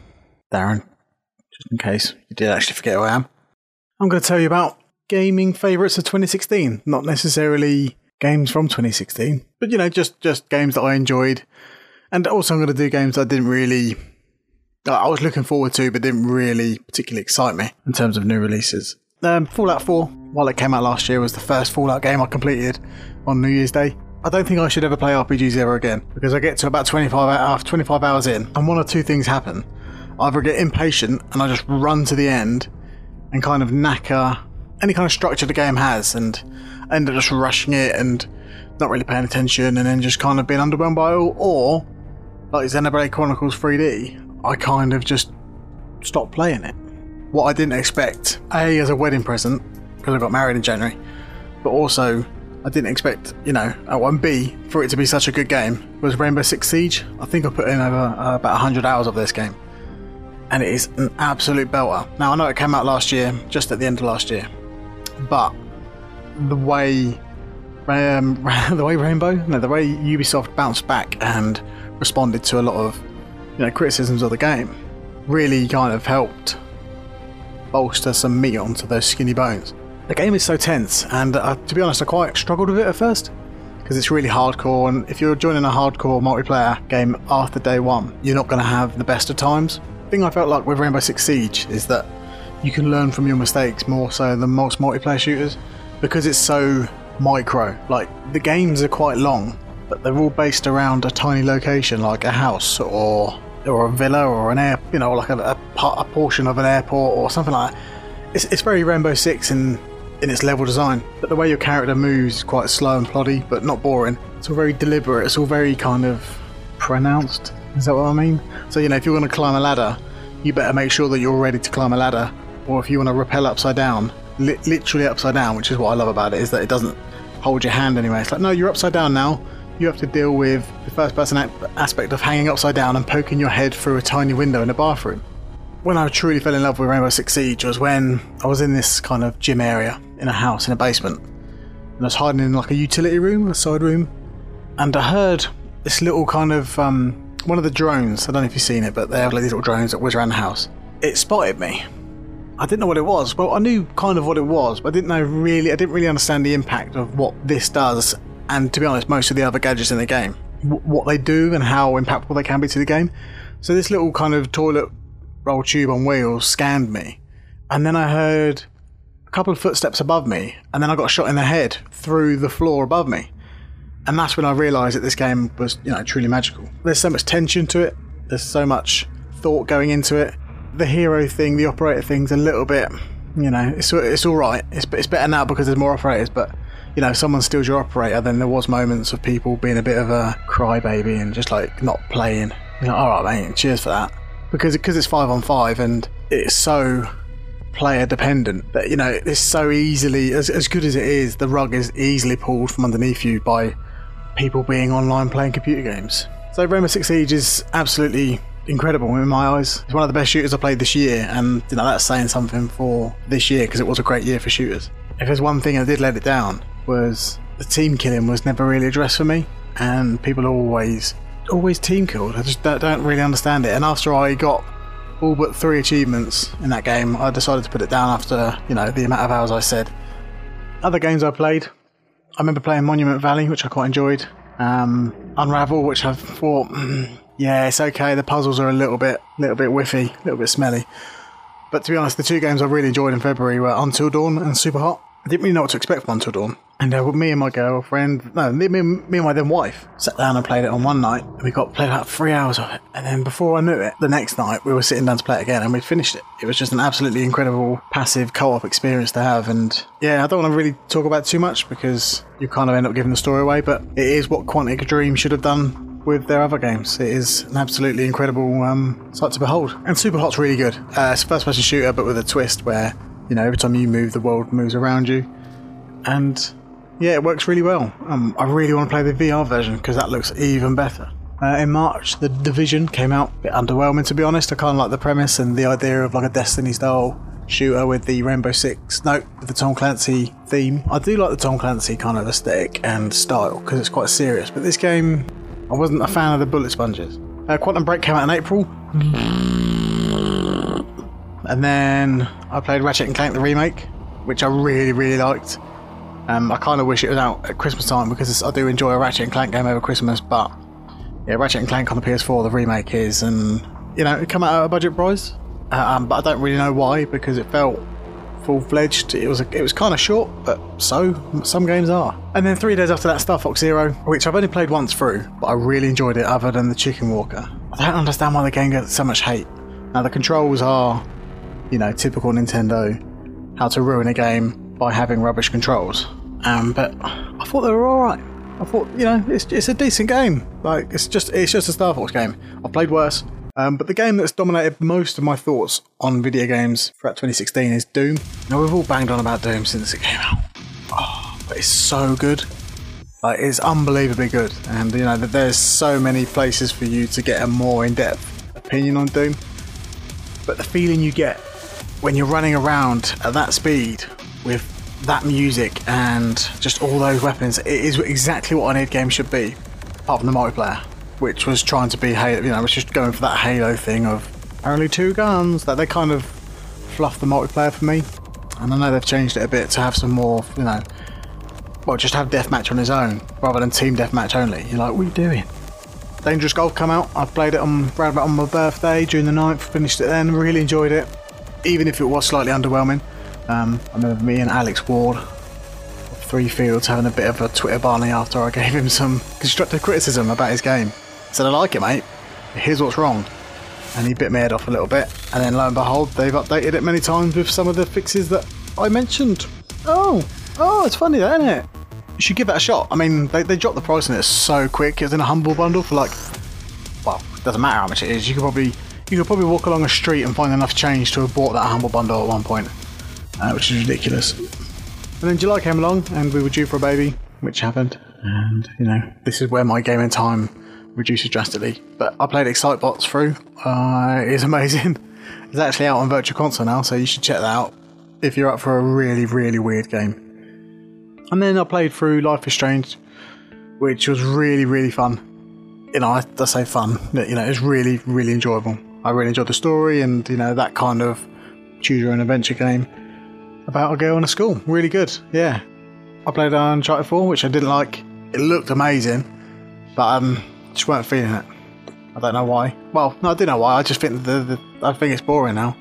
Darren. Just in case you did actually forget who I am. I'm going to tell you about gaming favourites of 2016. Not necessarily games from 2016, but you know, just, just games that I enjoyed. And also, I'm going to do games I didn't really I was looking forward to, but didn't really particularly excite me in terms of new releases. Um, Fallout 4, while it came out last year, was the first Fallout game I completed on New Year's Day. I don't think I should ever play RPGs ever again because I get to about 25 hours, 25 hours in, and one or two things happen. Either I get impatient and I just run to the end and kind of knacker any kind of structure the game has, and end up just rushing it and not really paying attention, and then just kind of being underwhelmed by it all. Or like Xenoblade Chronicles 3D, I kind of just stopped playing it. What I didn't expect, A, as a wedding present, because I got married in January, but also I didn't expect, you know, at one B, for it to be such a good game, was Rainbow Six Siege. I think I put in over uh, about 100 hours of this game. And it is an absolute belter. Now, I know it came out last year, just at the end of last year, but the way um, the way Rainbow, no, the way Ubisoft bounced back and responded to a lot of you know criticisms of the game really kind of helped bolster some meat onto those skinny bones. The game is so tense, and uh, to be honest, I quite struggled with it at first because it's really hardcore. And if you're joining a hardcore multiplayer game after day one, you're not going to have the best of times. The thing I felt like with Rainbow Six Siege is that you can learn from your mistakes more so than most multiplayer shooters because it's so micro. Like the games are quite long, but they're all based around a tiny location like a house or or a villa or an air, you know, like a, a, a portion of an airport or something like that. It's, it's very Rainbow Six in in its level design, but the way your character moves is quite slow and ploddy, but not boring. It's all very deliberate. It's all very kind of pronounced. Is that what I mean? So you know, if you're going to climb a ladder, you better make sure that you're ready to climb a ladder. Or if you want to rappel upside down, li- literally upside down, which is what I love about it, is that it doesn't hold your hand anyway. It's like, no, you're upside down now you have to deal with the first person aspect of hanging upside down and poking your head through a tiny window in a bathroom. When I truly fell in love with Rainbow Six Siege was when I was in this kind of gym area in a house in a basement. And I was hiding in like a utility room, a side room, and I heard this little kind of um, one of the drones. I don't know if you've seen it, but they have like these little drones that whiz around the house. It spotted me. I didn't know what it was. Well, I knew kind of what it was, but I didn't know really. I didn't really understand the impact of what this does and to be honest, most of the other gadgets in the game, w- what they do and how impactful they can be to the game. So this little kind of toilet roll tube on wheels scanned me, and then I heard a couple of footsteps above me, and then I got shot in the head through the floor above me. And that's when I realised that this game was, you know, truly magical. There's so much tension to it. There's so much thought going into it. The hero thing, the operator thing's a little bit, you know, it's it's all right. It's it's better now because there's more operators, but you know, someone steals your operator, then there was moments of people being a bit of a crybaby and just like not playing. You're like, all right, mate, cheers for that. Because because it's five on five and it's so player dependent that you know it's so easily as as good as it is, the rug is easily pulled from underneath you by people being online playing computer games. So Rainbow Six Siege is absolutely incredible in my eyes. It's one of the best shooters I played this year, and you know that's saying something for this year because it was a great year for shooters. If there's one thing I did let it down, was the team killing was never really addressed for me, and people always always team killed. I just don't, really understand it. And after I got all but three achievements in that game, I decided to put it down after you know the amount of hours I said. Other games I played, I remember playing Monument Valley, which I quite enjoyed. Um, Unravel, which I thought, mm, yeah, it's okay. The puzzles are a little bit, little bit whiffy, a little bit smelly. But to be honest, the two games I really enjoyed in February were Until Dawn and Super Hot. I didn't really know what to expect from Until Dawn. And uh, me and my girlfriend, no, me, me, me and my then wife, sat down and played it on one night. And we got played about three hours of it. And then before I knew it, the next night we were sitting down to play it again and we'd finished it. It was just an absolutely incredible passive co-op experience to have. And yeah, I don't want to really talk about too much because you kind of end up giving the story away. But it is what Quantic Dream should have done with their other games. It is an absolutely incredible um, sight to behold. And Super Hot's really good. Uh, it's a first person shooter, but with a twist where, you know, every time you move, the world moves around you. And yeah, it works really well. Um, I really want to play the VR version because that looks even better. Uh, in March, The Division came out. A bit underwhelming, to be honest. I kind of like the premise and the idea of like a Destiny style shooter with the Rainbow Six, no, with the Tom Clancy theme. I do like the Tom Clancy kind of aesthetic and style because it's quite serious. But this game, I wasn't a fan of the bullet sponges. Uh, Quantum Break came out in April. And then I played Ratchet and Clank the remake, which I really, really liked. Um, I kind of wish it was out at Christmas time because I do enjoy a Ratchet and Clank game over Christmas, but yeah, Ratchet and Clank on the PS4, the remake is, and you know, it come out at a budget price, uh, um, but I don't really know why because it felt full fledged. It was a, it was kind of short, but so some games are. And then three days after that, Star Fox Zero, which I've only played once through, but I really enjoyed it. Other than the Chicken Walker, I don't understand why the game gets so much hate. Now the controls are, you know, typical Nintendo, how to ruin a game by having rubbish controls. Um, but I thought they were all right. I thought, you know, it's, it's a decent game. Like it's just it's just a Star Fox game. I've played worse. Um, but the game that's dominated most of my thoughts on video games throughout 2016 is Doom. Now we've all banged on about Doom since it came out. Oh, but it's so good. Like it's unbelievably good, and you know there's so many places for you to get a more in-depth opinion on Doom. But the feeling you get when you're running around at that speed with that music and just all those weapons, it is exactly what an id game should be, apart from the multiplayer, which was trying to be Halo. You know, was just going for that Halo thing of only two guns. That they kind of fluffed the multiplayer for me, and I know they've changed it a bit to have some more, you know, well, just have deathmatch on his own rather than team deathmatch only. You're like, what are you doing? Dangerous Golf come out. I played it on round about on my birthday, June the 9th, finished it then, really enjoyed it, even if it was slightly underwhelming. Um, I remember me and Alex Ward of Three Fields having a bit of a Twitter barney after I gave him some constructive criticism about his game. I said, I like it, mate. Here's what's wrong. And he bit my head off a little bit. And then lo and behold, they've updated it many times with some of the fixes that I mentioned. Oh, oh, it's funny, that, isn't it? You should give that a shot. I mean, they, they dropped the price on it so quick. It's in a humble bundle for like, well, doesn't matter how much it is. You could probably you could probably walk along a street and find enough change to have bought that humble bundle at one point, uh, which is ridiculous. And then July came along, and we were due for a baby, which happened. And you know, this is where my gaming time reduces drastically. But I played Excitebots through. Uh, it's amazing. It's actually out on Virtual Console now, so you should check that out if you're up for a really, really weird game. And then I played through Life is Strange, which was really, really fun. You know, I, I say fun. You know, it was really, really enjoyable. I really enjoyed the story and you know that kind of choose your own adventure game about a girl in a school. Really good. Yeah, I played Uncharted 4, which I didn't like. It looked amazing, but um, just weren't feeling it. I don't know why. Well, no, I do know why. I just think the, the I think it's boring now.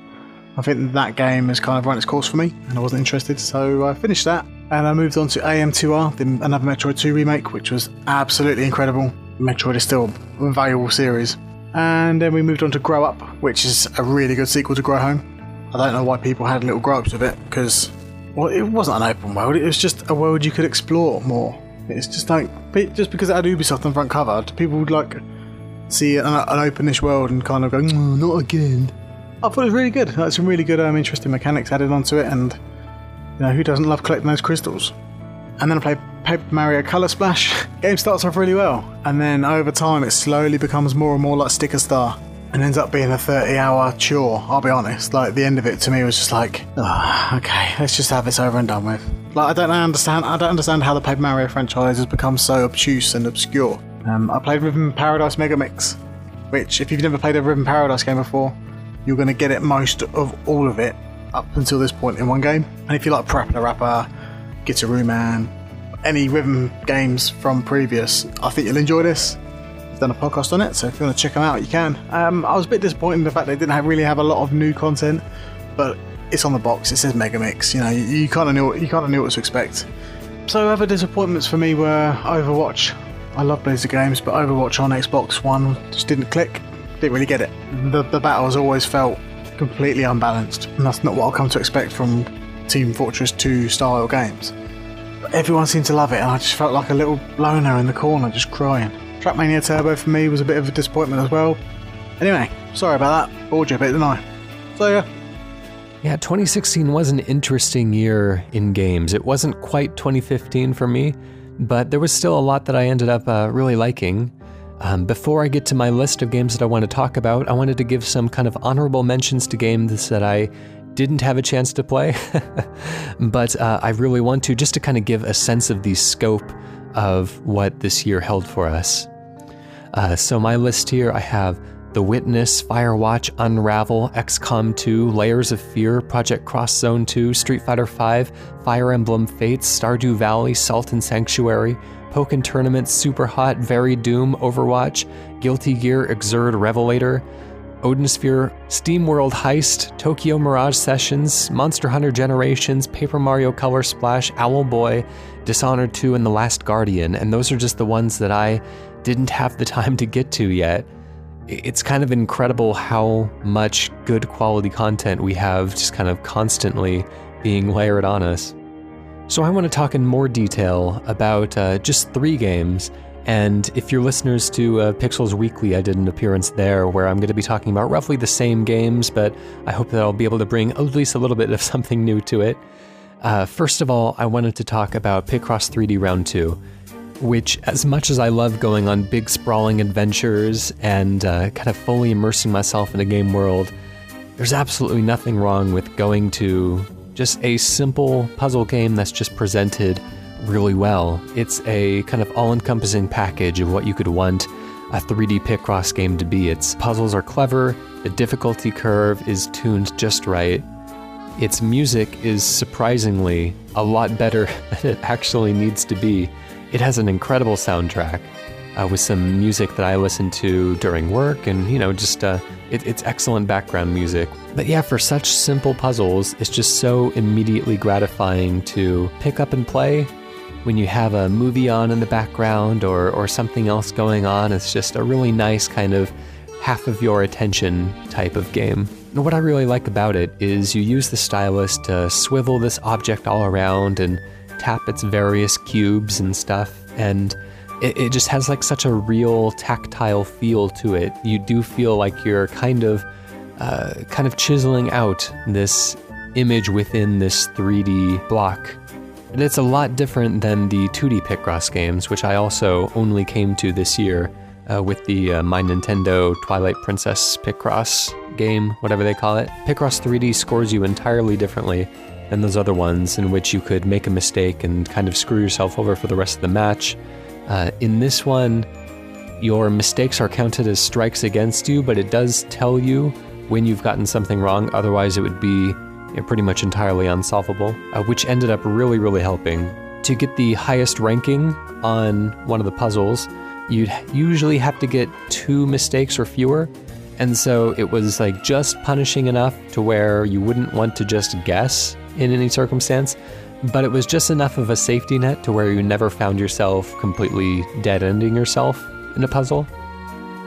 I think that game has kind of run its course for me, and I wasn't interested. So I finished that, and I moved on to AM2R, the, another Metroid 2 remake, which was absolutely incredible. Metroid is still a valuable series. And then we moved on to Grow Up, which is a really good sequel to Grow Home. I don't know why people had little grow ups with it, because well, it wasn't an open world. It was just a world you could explore more. It's just like just because it had Ubisoft on front cover, people would like see an, an openish world and kind of go, mm, not again. I thought it was really good. Like, some really good, um, interesting mechanics added onto it, and you know who doesn't love collecting those crystals? And then I played Paper Mario Color Splash. Game starts off really well, and then over time it slowly becomes more and more like Sticker Star, and ends up being a 30-hour chore. I'll be honest. Like the end of it to me was just like, oh, okay, let's just have this over and done with. Like I don't understand. I don't understand how the Paper Mario franchise has become so obtuse and obscure. Um, I played Rhythm Paradise Megamix, which if you've never played a Rhythm Paradise game before, you're going to get it most of all of it up until this point in one game. And if you like Parappa the Rapper, Gitaroo Man, any rhythm games from previous, I think you'll enjoy this. I've done a podcast on it, so if you want to check them out, you can. Um, I was a bit disappointed in the fact they didn't have, really have a lot of new content, but it's on the box. It says Megamix. You know, you, kind of knew you kind of knew what to expect. So other disappointments for me were Overwatch. I love Blizzard games, but Overwatch on Xbox One just didn't click. Didn't really get it. The, the battles always felt completely unbalanced, and that's not what I've come to expect from Team Fortress 2 style games. Everyone seemed to love it, and I just felt like a little loner in the corner, just crying. Trackmania Turbo for me was a bit of a disappointment as well. Anyway, sorry about that. Bored you a bit, didn't I? So yeah. Yeah, 2016 was an interesting year in games. It wasn't quite 2015 for me, but there was still a lot that I ended up uh, really liking. Um, before I get to my list of games that I want to talk about, I wanted to give some kind of honorable mentions to games that I didn't have a chance to play, but uh, I really want to just to kind of give a sense of the scope of what this year held for us. Uh, so, my list here I have The Witness, Firewatch, Unravel, XCOM 2, Layers of Fear, Project X Zone 2, Street Fighter V, Fire Emblem Fates, Stardew Valley, Salt and Sanctuary, Pokken Tournament, Super Hot, Very Doom, Overwatch, Guilty Gear, Xrd, Revelator, Odin Sphere, Steam World Heist, Tokyo Mirage Sessions, Monster Hunter Generations, Paper Mario Color Splash, Owlboy, Dishonored 2, and The Last Guardian. And those are just the ones that I didn't have the time to get to yet. It's kind of incredible how much good quality content we have just kind of constantly being layered on us. So, I want to talk in more detail about uh, just three games. And if you're listeners to uh, Pixels Weekly, I did an appearance there where I'm going to be talking about roughly the same games, but I hope that I'll be able to bring at least a little bit of something new to it. Uh, first of all, I wanted to talk about Picross 3D Round 2 which, as much as I love going on big sprawling adventures and uh, kind of fully immersing myself in a game world, there's absolutely nothing wrong with going to just a simple puzzle game that's just presented really well. It's a kind of all encompassing package of what you could want a 3D Picross game to be. Its puzzles are clever, the difficulty curve is tuned just right. Its music is surprisingly a lot better than it actually needs to be. It has an incredible soundtrack uh, with some music that I listen to during work, and you know, just uh, it, it's excellent background music. But yeah, for such simple puzzles, it's just so immediately gratifying to pick up and play. When you have a movie on in the background or, or something else going on, it's just a really nice kind of half of your attention type of game. And what I really like about it is you use the stylus to swivel this object all around and tap its various cubes and stuff, and it, it just has like such a real tactile feel to it. You do feel like you're kind of, uh, kind of chiseling out this image within this 3D block. And it's a lot different than the 2D Picross games, which I also only came to this year uh, with the uh, My Nintendo Twilight Princess Picross game, whatever they call it. Picross 3D scores you entirely differently than those other ones, in which you could make a mistake and kind of screw yourself over for the rest of the match. Uh, in this one, your mistakes are counted as strikes against you, but it does tell you when you've gotten something wrong, otherwise, it would be pretty much entirely unsolvable, uh, which ended up really, really helping. To get the highest ranking on one of the puzzles, you'd usually have to get two mistakes or fewer. And so it was like just punishing enough to where you wouldn't want to just guess in any circumstance, but it was just enough of a safety net to where you never found yourself completely dead ending yourself in a puzzle.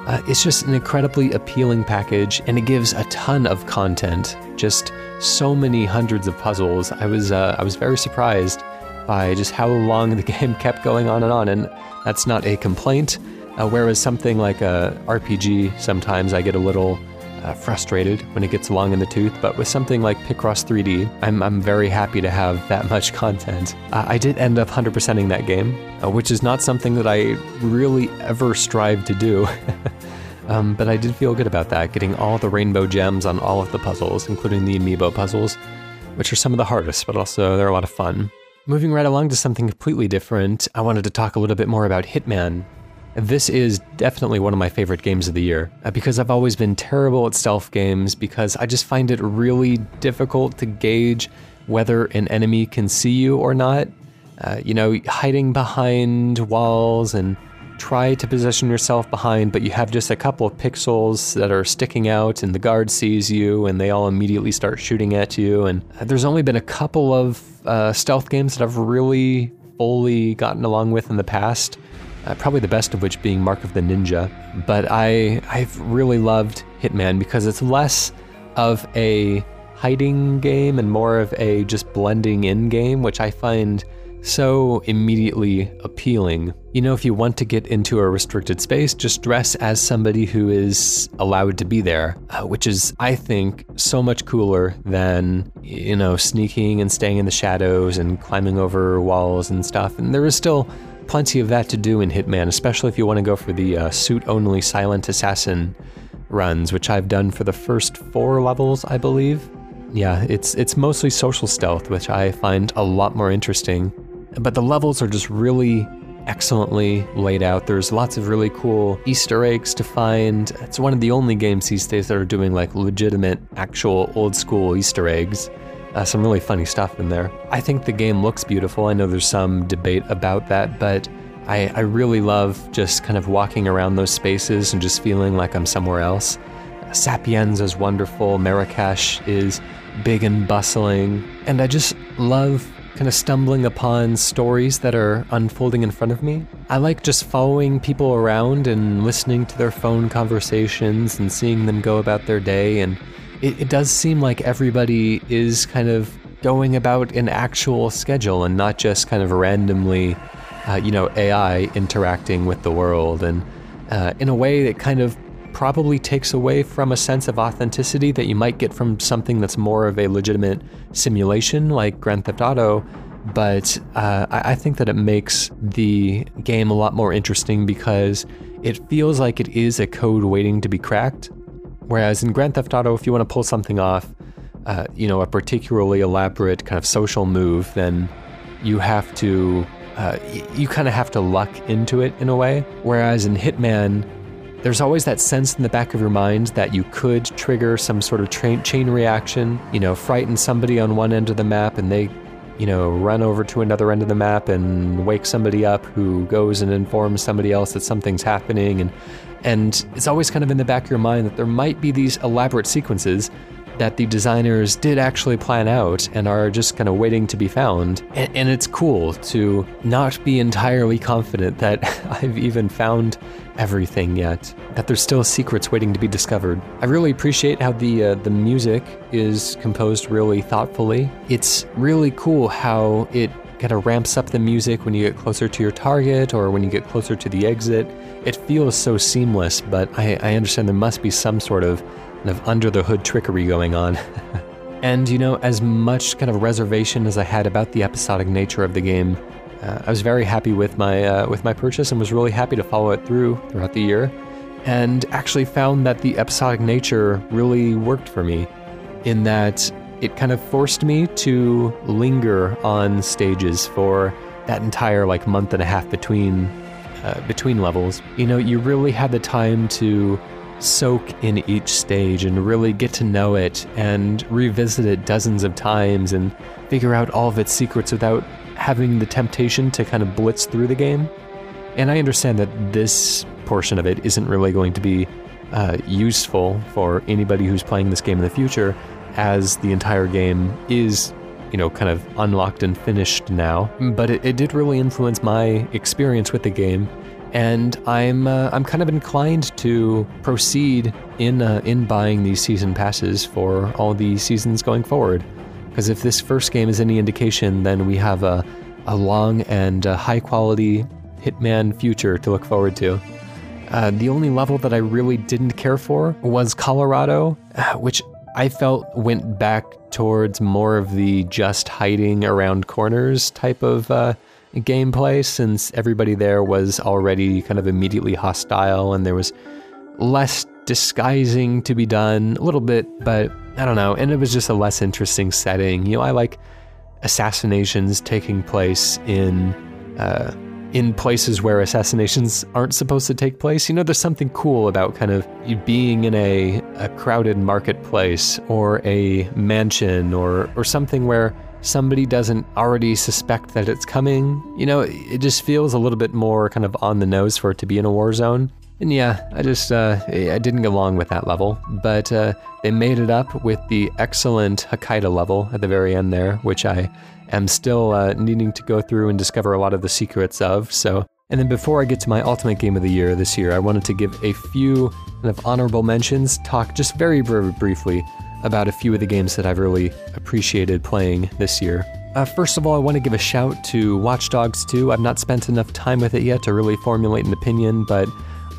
Uh, it's just an incredibly appealing package, and it gives a ton of content. Just so many hundreds of puzzles. I was uh, I was very surprised by just how long the game kept going on and on, and that's not a complaint. Uh, whereas something like a RPG, sometimes I get a little uh, frustrated when it gets long in the tooth, but with something like Picross 3D, I'm, I'm very happy to have that much content. Uh, I did end up 100%ing that game, uh, which is not something that I really ever strive to do. um, but I did feel good about that, getting all the rainbow gems on all of the puzzles, including the amiibo puzzles, which are some of the hardest, but also they're a lot of fun. Moving right along to something completely different, I wanted to talk a little bit more about Hitman, this is definitely one of my favorite games of the year uh, because I've always been terrible at stealth games because I just find it really difficult to gauge whether an enemy can see you or not. Uh, you know, hiding behind walls and try to position yourself behind, but you have just a couple of pixels that are sticking out, and the guard sees you, and they all immediately start shooting at you. And uh, there's only been a couple of uh, stealth games that I've really fully gotten along with in the past uh, probably the best of which being Mark of the Ninja. But I I've really loved Hitman because it's less of a hiding game and more of a just blending in game, which I find so immediately appealing. You know, if you want to get into a restricted space, just dress as somebody who is allowed to be there, uh, which is, I think, so much cooler than, you know, sneaking and staying in the shadows and climbing over walls and stuff. And there is still plenty of that to do in Hitman, especially if you want to go for the uh, suit only silent assassin runs, which I've done for the first four levels, I believe. Yeah, it's it's mostly social stealth, which I find a lot more interesting. But the levels are just really excellently laid out. There's lots of really cool Easter eggs to find. It's one of the only games these days that are doing like legitimate, actual old school Easter eggs. Uh, some really funny stuff in there. I think the game looks beautiful. I know there's some debate about that, but I, I really love just kind of walking around those spaces and just feeling like I'm somewhere else. Sapienza is wonderful, Marrakesh is big and bustling, and I just love kind of stumbling upon stories that are unfolding in front of me. I like just following people around and listening to their phone conversations and seeing them go about their day. And it, it does seem like everybody is kind of going about an actual schedule and not just kind of randomly, uh, you know, AI interacting with the world. And uh, in a way that kind of probably takes away from a sense of authenticity that you might get from something that's more of a legitimate simulation like Grand Theft Auto. But uh, I, think that it makes the game a lot more interesting because it feels like it is a code waiting to be cracked. Whereas in Grand Theft Auto, if you want to pull something off, uh, you know, a particularly elaborate kind of social move, then you have to, uh, you kind of have to luck into it in a way. Whereas in Hitman, there's always that sense in the back of your mind that you could trigger some sort of tra- chain reaction, you know, frighten somebody on one end of the map and they, you know, run over to another end of the map and wake somebody up who goes and informs somebody else that something's happening. And and it's always kind of in the back of your mind that there might be these elaborate sequences that the designers did actually plan out and are just kind of waiting to be found. And, and, it's cool to not be entirely confident that I've even found everything yet, that there's still secrets waiting to be discovered. I really appreciate how the uh, the music is composed really thoughtfully. It's really cool how it kind of ramps up the music when you get closer to your target or when you get closer to the exit. It feels so seamless, but I, I understand there must be some sort of, of under the hood trickery going on. and you know, as much kind of reservation as I had about the episodic nature of the game, uh, I was very happy with my uh, with my purchase and was really happy to follow it through throughout the year, and actually found that the episodic nature really worked for me, in that it kind of forced me to linger on stages for that entire like month and a half between uh, between levels. You know, you really had the time to soak in each stage and really get to know it and revisit it dozens of times and figure out all of its secrets without having the temptation to kind of blitz through the game. And I understand that this portion of it isn't really going to be uh, useful for anybody who's playing this game in the future, as the entire game is, you know, kind of unlocked and finished now. But it, it did really influence my experience with the game, and I'm uh, I'm kind of inclined to proceed in uh, in buying these season passes for all the seasons going forward. Because if this first game is any indication, then we have a, a long and uh, high quality Hitman future to look forward to. Uh, the only level that I really didn't care for was Colorado, uh, which I felt went back towards more of the just hiding around corners type of gameplay, since everybody there was already kind of immediately hostile and there was less disguising to be done, a little bit, but I don't know. And it was just a less interesting setting. You know, I like assassinations taking place in uh, in places where assassinations aren't supposed to take place. You know, there's something cool about kind of being in a, a crowded marketplace or a mansion or or something where somebody doesn't already suspect that it's coming. You know, it just feels a little bit more kind of on the nose for it to be in a war zone. And yeah, I just uh, I didn't get along with that level, but uh, they made it up with the excellent Hokkaido level at the very end there, which I am still uh, needing to go through and discover a lot of the secrets of. So, and then before I get to my ultimate game of the year this year, I wanted to give a few kind of honorable mentions, talk just very, very briefly about a few of the games that I've really appreciated playing this year. Uh, first of all, I want to give a shout to Watch Dogs 2. I've not spent enough time with it yet to really formulate an opinion, but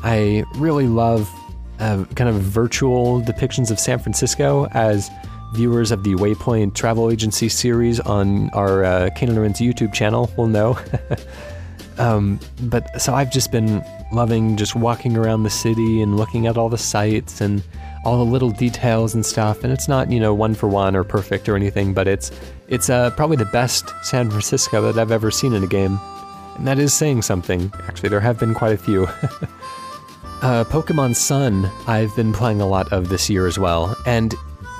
I really love uh, kind of virtual depictions of San Francisco as viewers of the Waypoint Travel Agency series on our uh, Rinse YouTube channel will know. um, but so I've just been loving just walking around the city and looking at all the sights and all the little details and stuff. And it's not, you know, one for one or perfect or anything, but it's it's uh, probably the best San Francisco that I've ever seen in a game. And that is saying something. Actually, there have been quite a few. uh, Pokemon Sun, I've been playing a lot of this year as well. And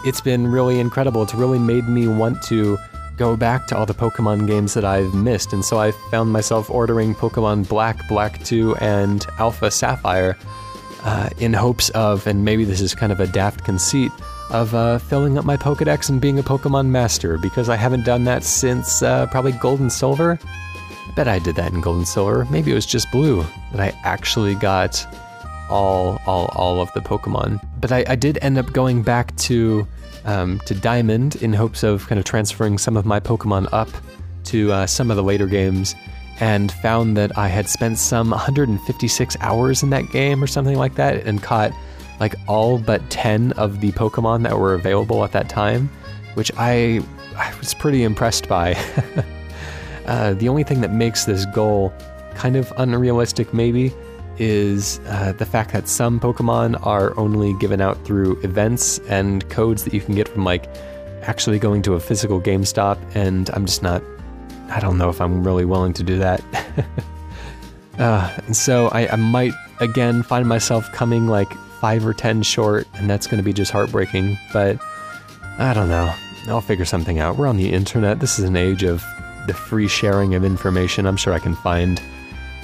it's been really incredible. It's really made me want to go back to all the Pokemon games that I've missed. And so I found myself ordering Pokemon Black, Black 2, and Alpha Sapphire uh, in hopes of, and maybe this is kind of a daft conceit, of uh, filling up my Pokedex and being a Pokemon master because I haven't done that since uh, probably Gold and Silver. I bet I did that in Gold and Silver. Maybe it was just Blue that I actually got all all all of the Pokemon. But I, I did end up going back to um, to Diamond in hopes of kind of transferring some of my Pokemon up to uh, some of the later games, and found that I had spent some 156 hours in that game or something like that, and caught like all but 10 of the Pokemon that were available at that time, which I I was pretty impressed by. uh, the only thing that makes this goal kind of unrealistic, maybe, is uh, the fact that some Pokemon are only given out through events and codes that you can get from like actually going to a physical GameStop, and I'm just not. I don't know if I'm really willing to do that. uh, and so I, I might again find myself coming like five or ten short, and that's going to be just heartbreaking. But I don't know. I'll figure something out. We're on the internet. This is an age of the free sharing of information. I'm sure I can find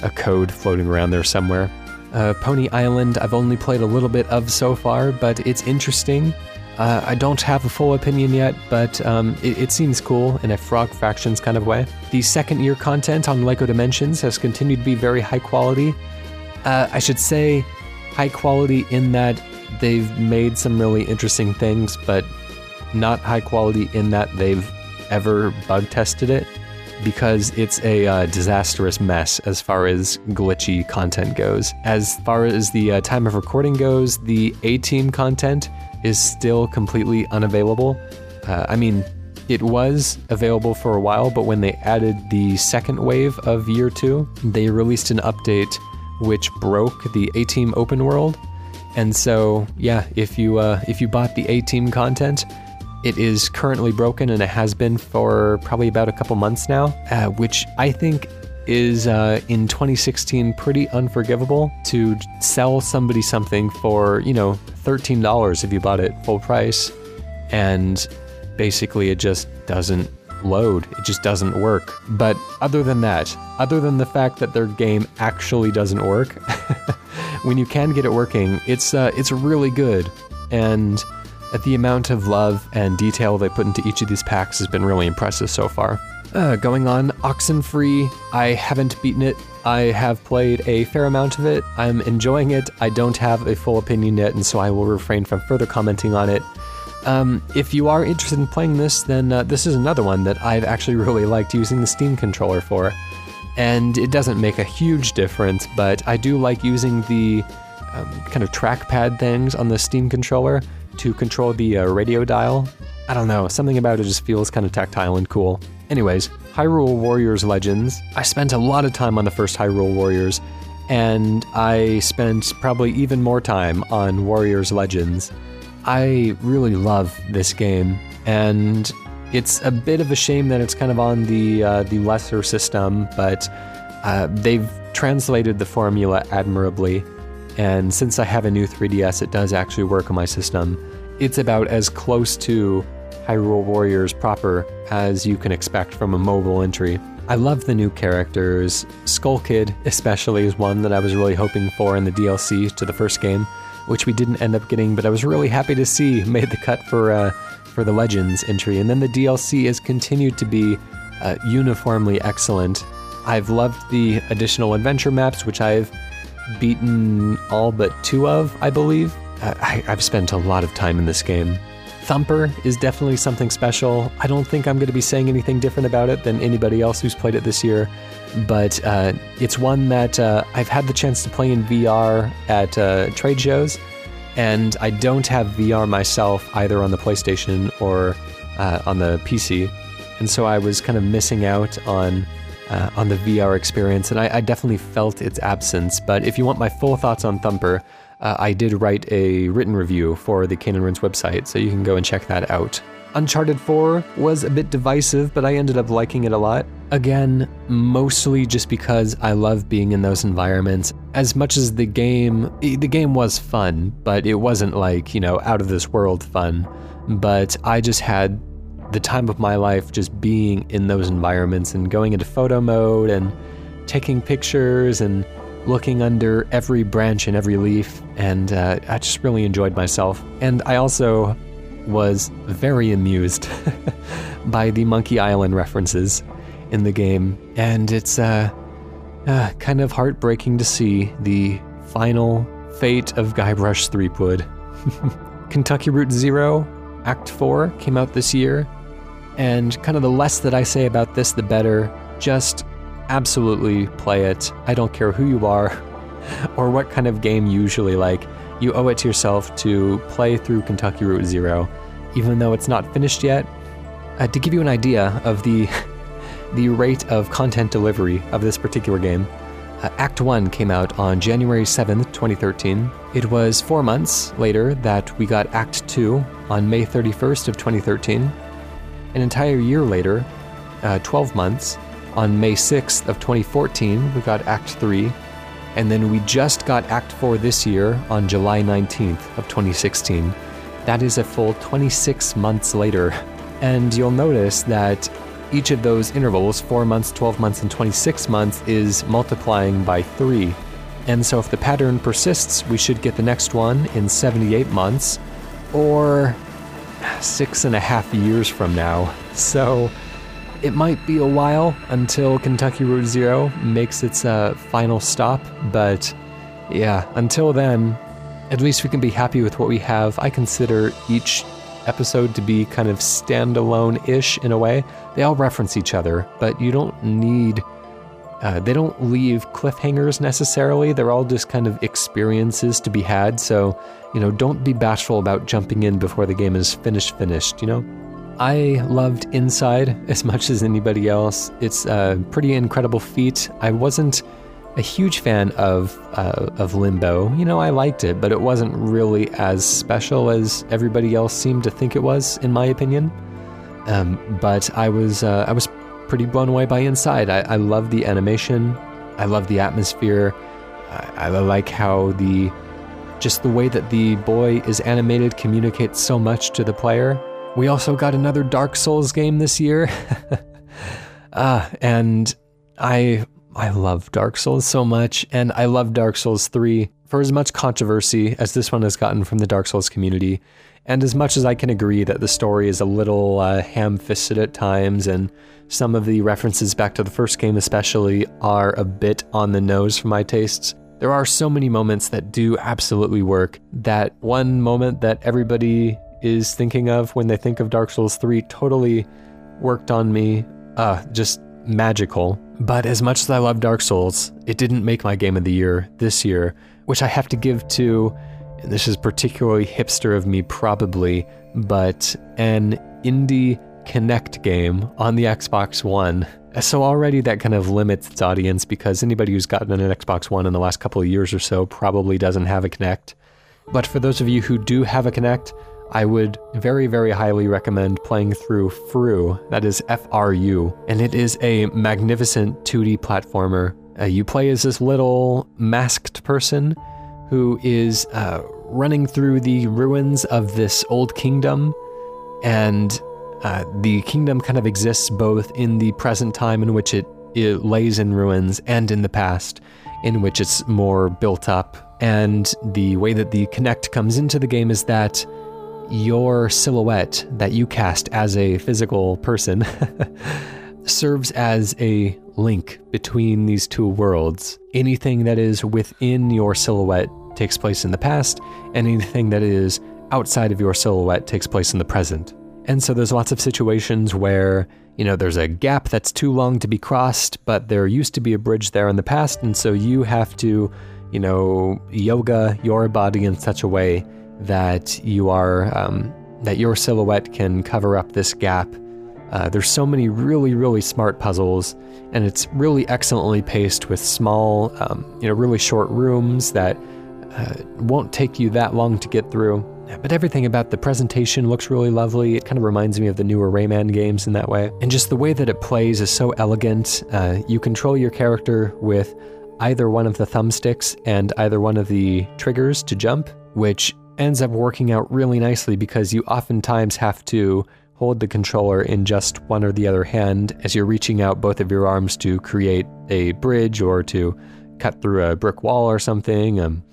a code floating around there somewhere. Uh, Pony Island, I've only played a little bit of so far, but it's interesting. Uh, I don't have a full opinion yet, but um, it, it, seems cool in a Frog Fractions kind of way. The second year content on Lego Dimensions has continued to be very high quality. Uh, I should say high quality in that they've made some really interesting things, but not high quality in that they've ever bug tested it because it's a uh, disastrous mess as far as glitchy content goes. As far as the uh, time of recording goes, the A Team content is still completely unavailable. Uh, I mean, it was available for a while, but when they added the second wave of year two, they released an update which broke the A Team open world. And so, yeah, if you uh, if you bought the A Team content, it is currently broken and it has been for probably about a couple months now, uh, which I think is uh, in 2016 pretty unforgivable to sell somebody something for, you know, $13 if you bought it full price. And basically, it just doesn't load. It just doesn't work. But other than that, other than the fact that their game actually doesn't work, when you can get it working, it's uh, it's really good. And the amount of love and detail they put into each of these packs has been really impressive so far. Uh, going on, Oxenfree, I haven't beaten it. I have played a fair amount of it. I'm enjoying it. I don't have a full opinion yet, and so I will refrain from further commenting on it. Um, if you are interested in playing this, then uh, this is another one that I've actually really liked using the Steam controller for. And it doesn't make a huge difference, but I do like using the um, kind of trackpad things on the Steam controller to control the uh, radio dial. I don't know, something about it just feels kind of tactile and cool. Anyways, Hyrule Warriors Legends. I spent a lot of time on the first Hyrule Warriors, and I spent probably even more time on Warriors Legends. I really love this game, and it's a bit of a shame that it's kind of on the uh, the lesser system, but uh, they've translated the formula admirably. And since I have a new 3DS, it does actually work on my system. It's about as close to Hyrule Warriors proper as you can expect from a mobile entry. I love the new characters. Skull Kid, especially, is one that I was really hoping for in the DLC to the first game, which we didn't end up getting, but I was really happy to see made the cut for uh, for the Legends entry. And then the DLC has continued to be uh, uniformly excellent. I've loved the additional adventure maps, which I've beaten all but two of, I believe. I, I've spent a lot of time in this game. Thumper is definitely something special. I don't think I'm going to be saying anything different about it than anybody else who's played it this year, but uh, it's one that uh, I've had the chance to play in VR at uh, trade shows, and I don't have VR myself either on the PlayStation or uh, on the PC, and so I was kind of missing out on. Uh, on the VR experience, and I, I definitely felt its absence. But if you want my full thoughts on Thumper, uh, I did write a written review for the Cane and Rinse website, so you can go and check that out. Uncharted 4 was a bit divisive, but I ended up liking it a lot. Again, mostly just because I love being in those environments. As much as the game, the game was fun, but it wasn't like, you know, out of this world fun. But I just had the time of my life just being in those environments and going into photo mode and taking pictures and looking under every branch and every leaf, and uh, I just really enjoyed myself. And I also was very amused by the Monkey Island references in the game, and it's uh, uh, kind of heartbreaking to see the final fate of Guybrush Threepwood. Kentucky Route Zero, Act 4, came out this year, and kind of the less that I say about this, the better. Just absolutely play it. I don't care who you are or what kind of game you usually like. You owe it to yourself to play through Kentucky Route Zero, even though it's not finished yet. Uh, to give you an idea of the the rate of content delivery of this particular game, uh, Act 1 came out on January 7th, 2013. It was 4 months later that we got Act 2 on May 31st of 2013. An entire year later, uh, 12 months, on May 6th of 2014, we got Act 3, and then we just got Act 4 this year on July 19th of 2016. That is a full 26 months later. And you'll notice that each of those intervals, 4 months, 12 months, and 26 months, is multiplying by 3. And so if the pattern persists, we should get the next one in 78 months, or six and a half years from now. So it might be a while until Kentucky Route Zero makes its uh, final stop, but yeah, until then, at least we can be happy with what we have. I consider each episode to be kind of standalone ish in a way. They all reference each other, but you don't need. Uh, they don't leave cliffhangers necessarily. They're all just kind of experiences to be had. So, you know, don't be bashful about jumping in before the game is finished, finished, you know? I loved Inside as much as anybody else. It's a pretty incredible feat. I wasn't a huge fan of uh, of Limbo. You know, I liked it, but it wasn't really as special as everybody else seemed to think it was, in my opinion. Um, but I was uh, I was pretty blown away by Inside. I, I love the animation. I love the atmosphere. I, I like how the just the way that the boy is animated communicates so much to the player we also got another Dark Souls game this year. uh, and I I love Dark Souls so much, and I love Dark Souls 3 for as much controversy as this one has gotten from the Dark Souls community, and as much as I can agree that the story is a little uh, ham fisted at times, and some of the references back to the first game, especially, are a bit on the nose for my tastes. There are so many moments that do absolutely work. That one moment that everybody is thinking of when they think of Dark Souls 3 totally worked on me. Uh, just magical. But as much as I love Dark Souls, it didn't make my game of the year this year, which I have to give to, and this is particularly hipster of me probably, but an indie Kinect game on the Xbox One. So already that kind of limits its audience because anybody who's gotten an Xbox One in the last couple of years or so probably doesn't have a Kinect. But for those of you who do have a Kinect, I would very, very highly recommend playing through Fru, that is F R U, and it is a magnificent 2D platformer. Uh, you play as this little masked person who is uh, running through the ruins of this old kingdom, and uh, the kingdom kind of exists both in the present time in which it, it lays in ruins and in the past in which it's more built up. And the way that the Kinect comes into the game is that your silhouette that you cast as a physical person serves as a link between these two worlds. Anything that is within your silhouette takes place in the past, and anything that is outside of your silhouette takes place in the present. And so there's lots of situations where, you know, there's a gap that's too long to be crossed, but there used to be a bridge there in the past, and so you have to, you know, yoga your body in such a way that you are um, that your silhouette can cover up this gap. Uh, there's so many really, really smart puzzles, and it's really excellently paced with small, um, you know, really short rooms that uh, won't take you that long to get through. But everything about the presentation looks really lovely. It kind of reminds me of the newer Rayman games in that way. And just the way that it plays is so elegant. Uh, you control your character with either one of the thumbsticks and either one of the triggers to jump, which ends up working out really nicely because you oftentimes have to hold the controller in just one or the other hand as you're reaching out both of your arms to create a bridge or to cut through a brick wall or something. Um,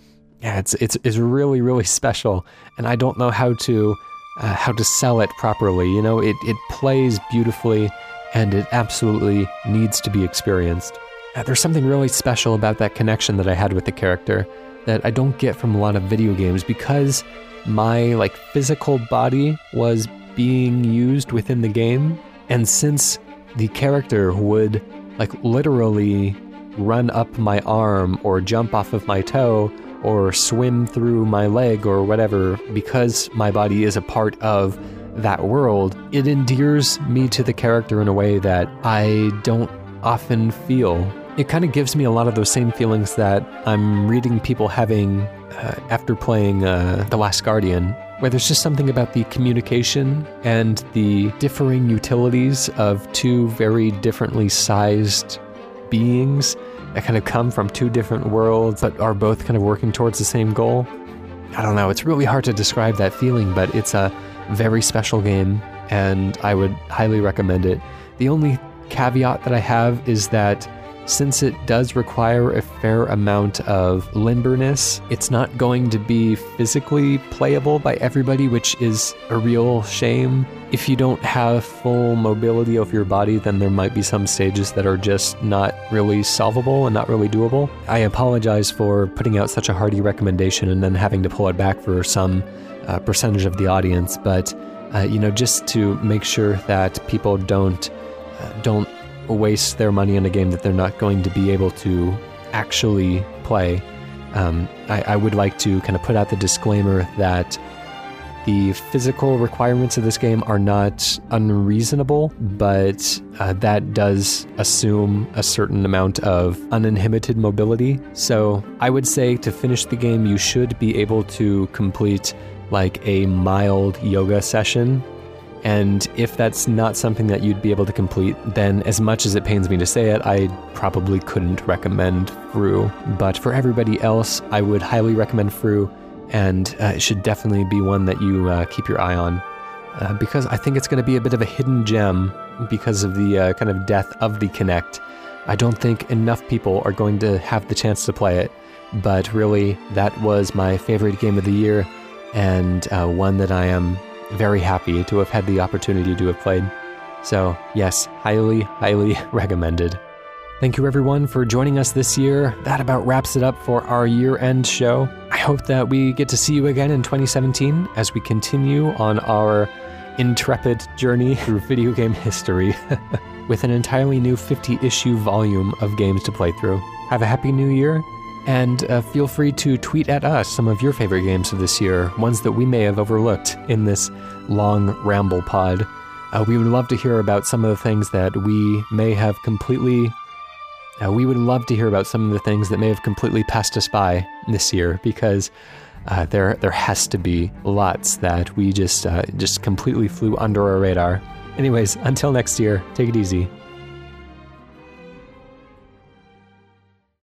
yeah, it's it's it's really really special, and I don't know how to uh, how to sell it properly. You know, it it plays beautifully, and it absolutely needs to be experienced. Uh, there's something really special about that connection that I had with the character that I don't get from a lot of video games because my like physical body was being used within the game, and since the character would like literally run up my arm or jump off of my toe or swim through my leg or whatever because my body is a part of that world, it endears me to the character in a way that I don't often feel. It kind of gives me a lot of those same feelings that I'm reading people having uh, after playing uh, The Last Guardian, where there's just something about the communication and the differing utilities of two very differently sized beings that kind of come from two different worlds but are both kind of working towards the same goal. I don't know, it's really hard to describe that feeling, but it's a very special game and I would highly recommend it. The only caveat that I have is that since it does require a fair amount of limberness, it's not going to be physically playable by everybody, which is a real shame. If you don't have full mobility of your body, then there might be some stages that are just not really solvable and not really doable. I apologize for putting out such a hearty recommendation and then having to pull it back for some uh, percentage of the audience, but uh, you know, just to make sure that people don't uh, don't waste their money on a game that they're not going to be able to actually play. Um, I, I, would like to kind of put out the disclaimer that the physical requirements of this game are not unreasonable, but uh, that does assume a certain amount of uninhibited mobility. So I would say to finish the game, you should be able to complete like a mild yoga session and if that's not something that you'd be able to complete, then as much as it pains me to say it, I probably couldn't recommend Fru. But for everybody else, I would highly recommend Fru, and uh, it should definitely be one that you uh, keep your eye on. Uh, because I think it's going to be a bit of a hidden gem because of the uh, kind of death of the Kinect. I don't think enough people are going to have the chance to play it, but really, that was my favorite game of the year, and uh, one that I am very happy to have had the opportunity to have played. So, yes, highly, highly recommended. Thank you everyone for joining us this year. That about wraps it up for our year end show. I hope that we get to see you again in 2017 as we continue on our intrepid journey through video game history with an entirely new 50 issue volume of games to play through. Have a happy new year and uh, feel free to tweet at us some of your favorite games of this year, ones that we may have overlooked in this long ramble pod. Uh, we would love to hear about some of the things that we may have completely. Uh, we would love to hear about some of the things that may have completely passed us by this year, because uh, there there has to be lots that we just uh, just completely flew under our radar. Anyways, until next year, take it easy.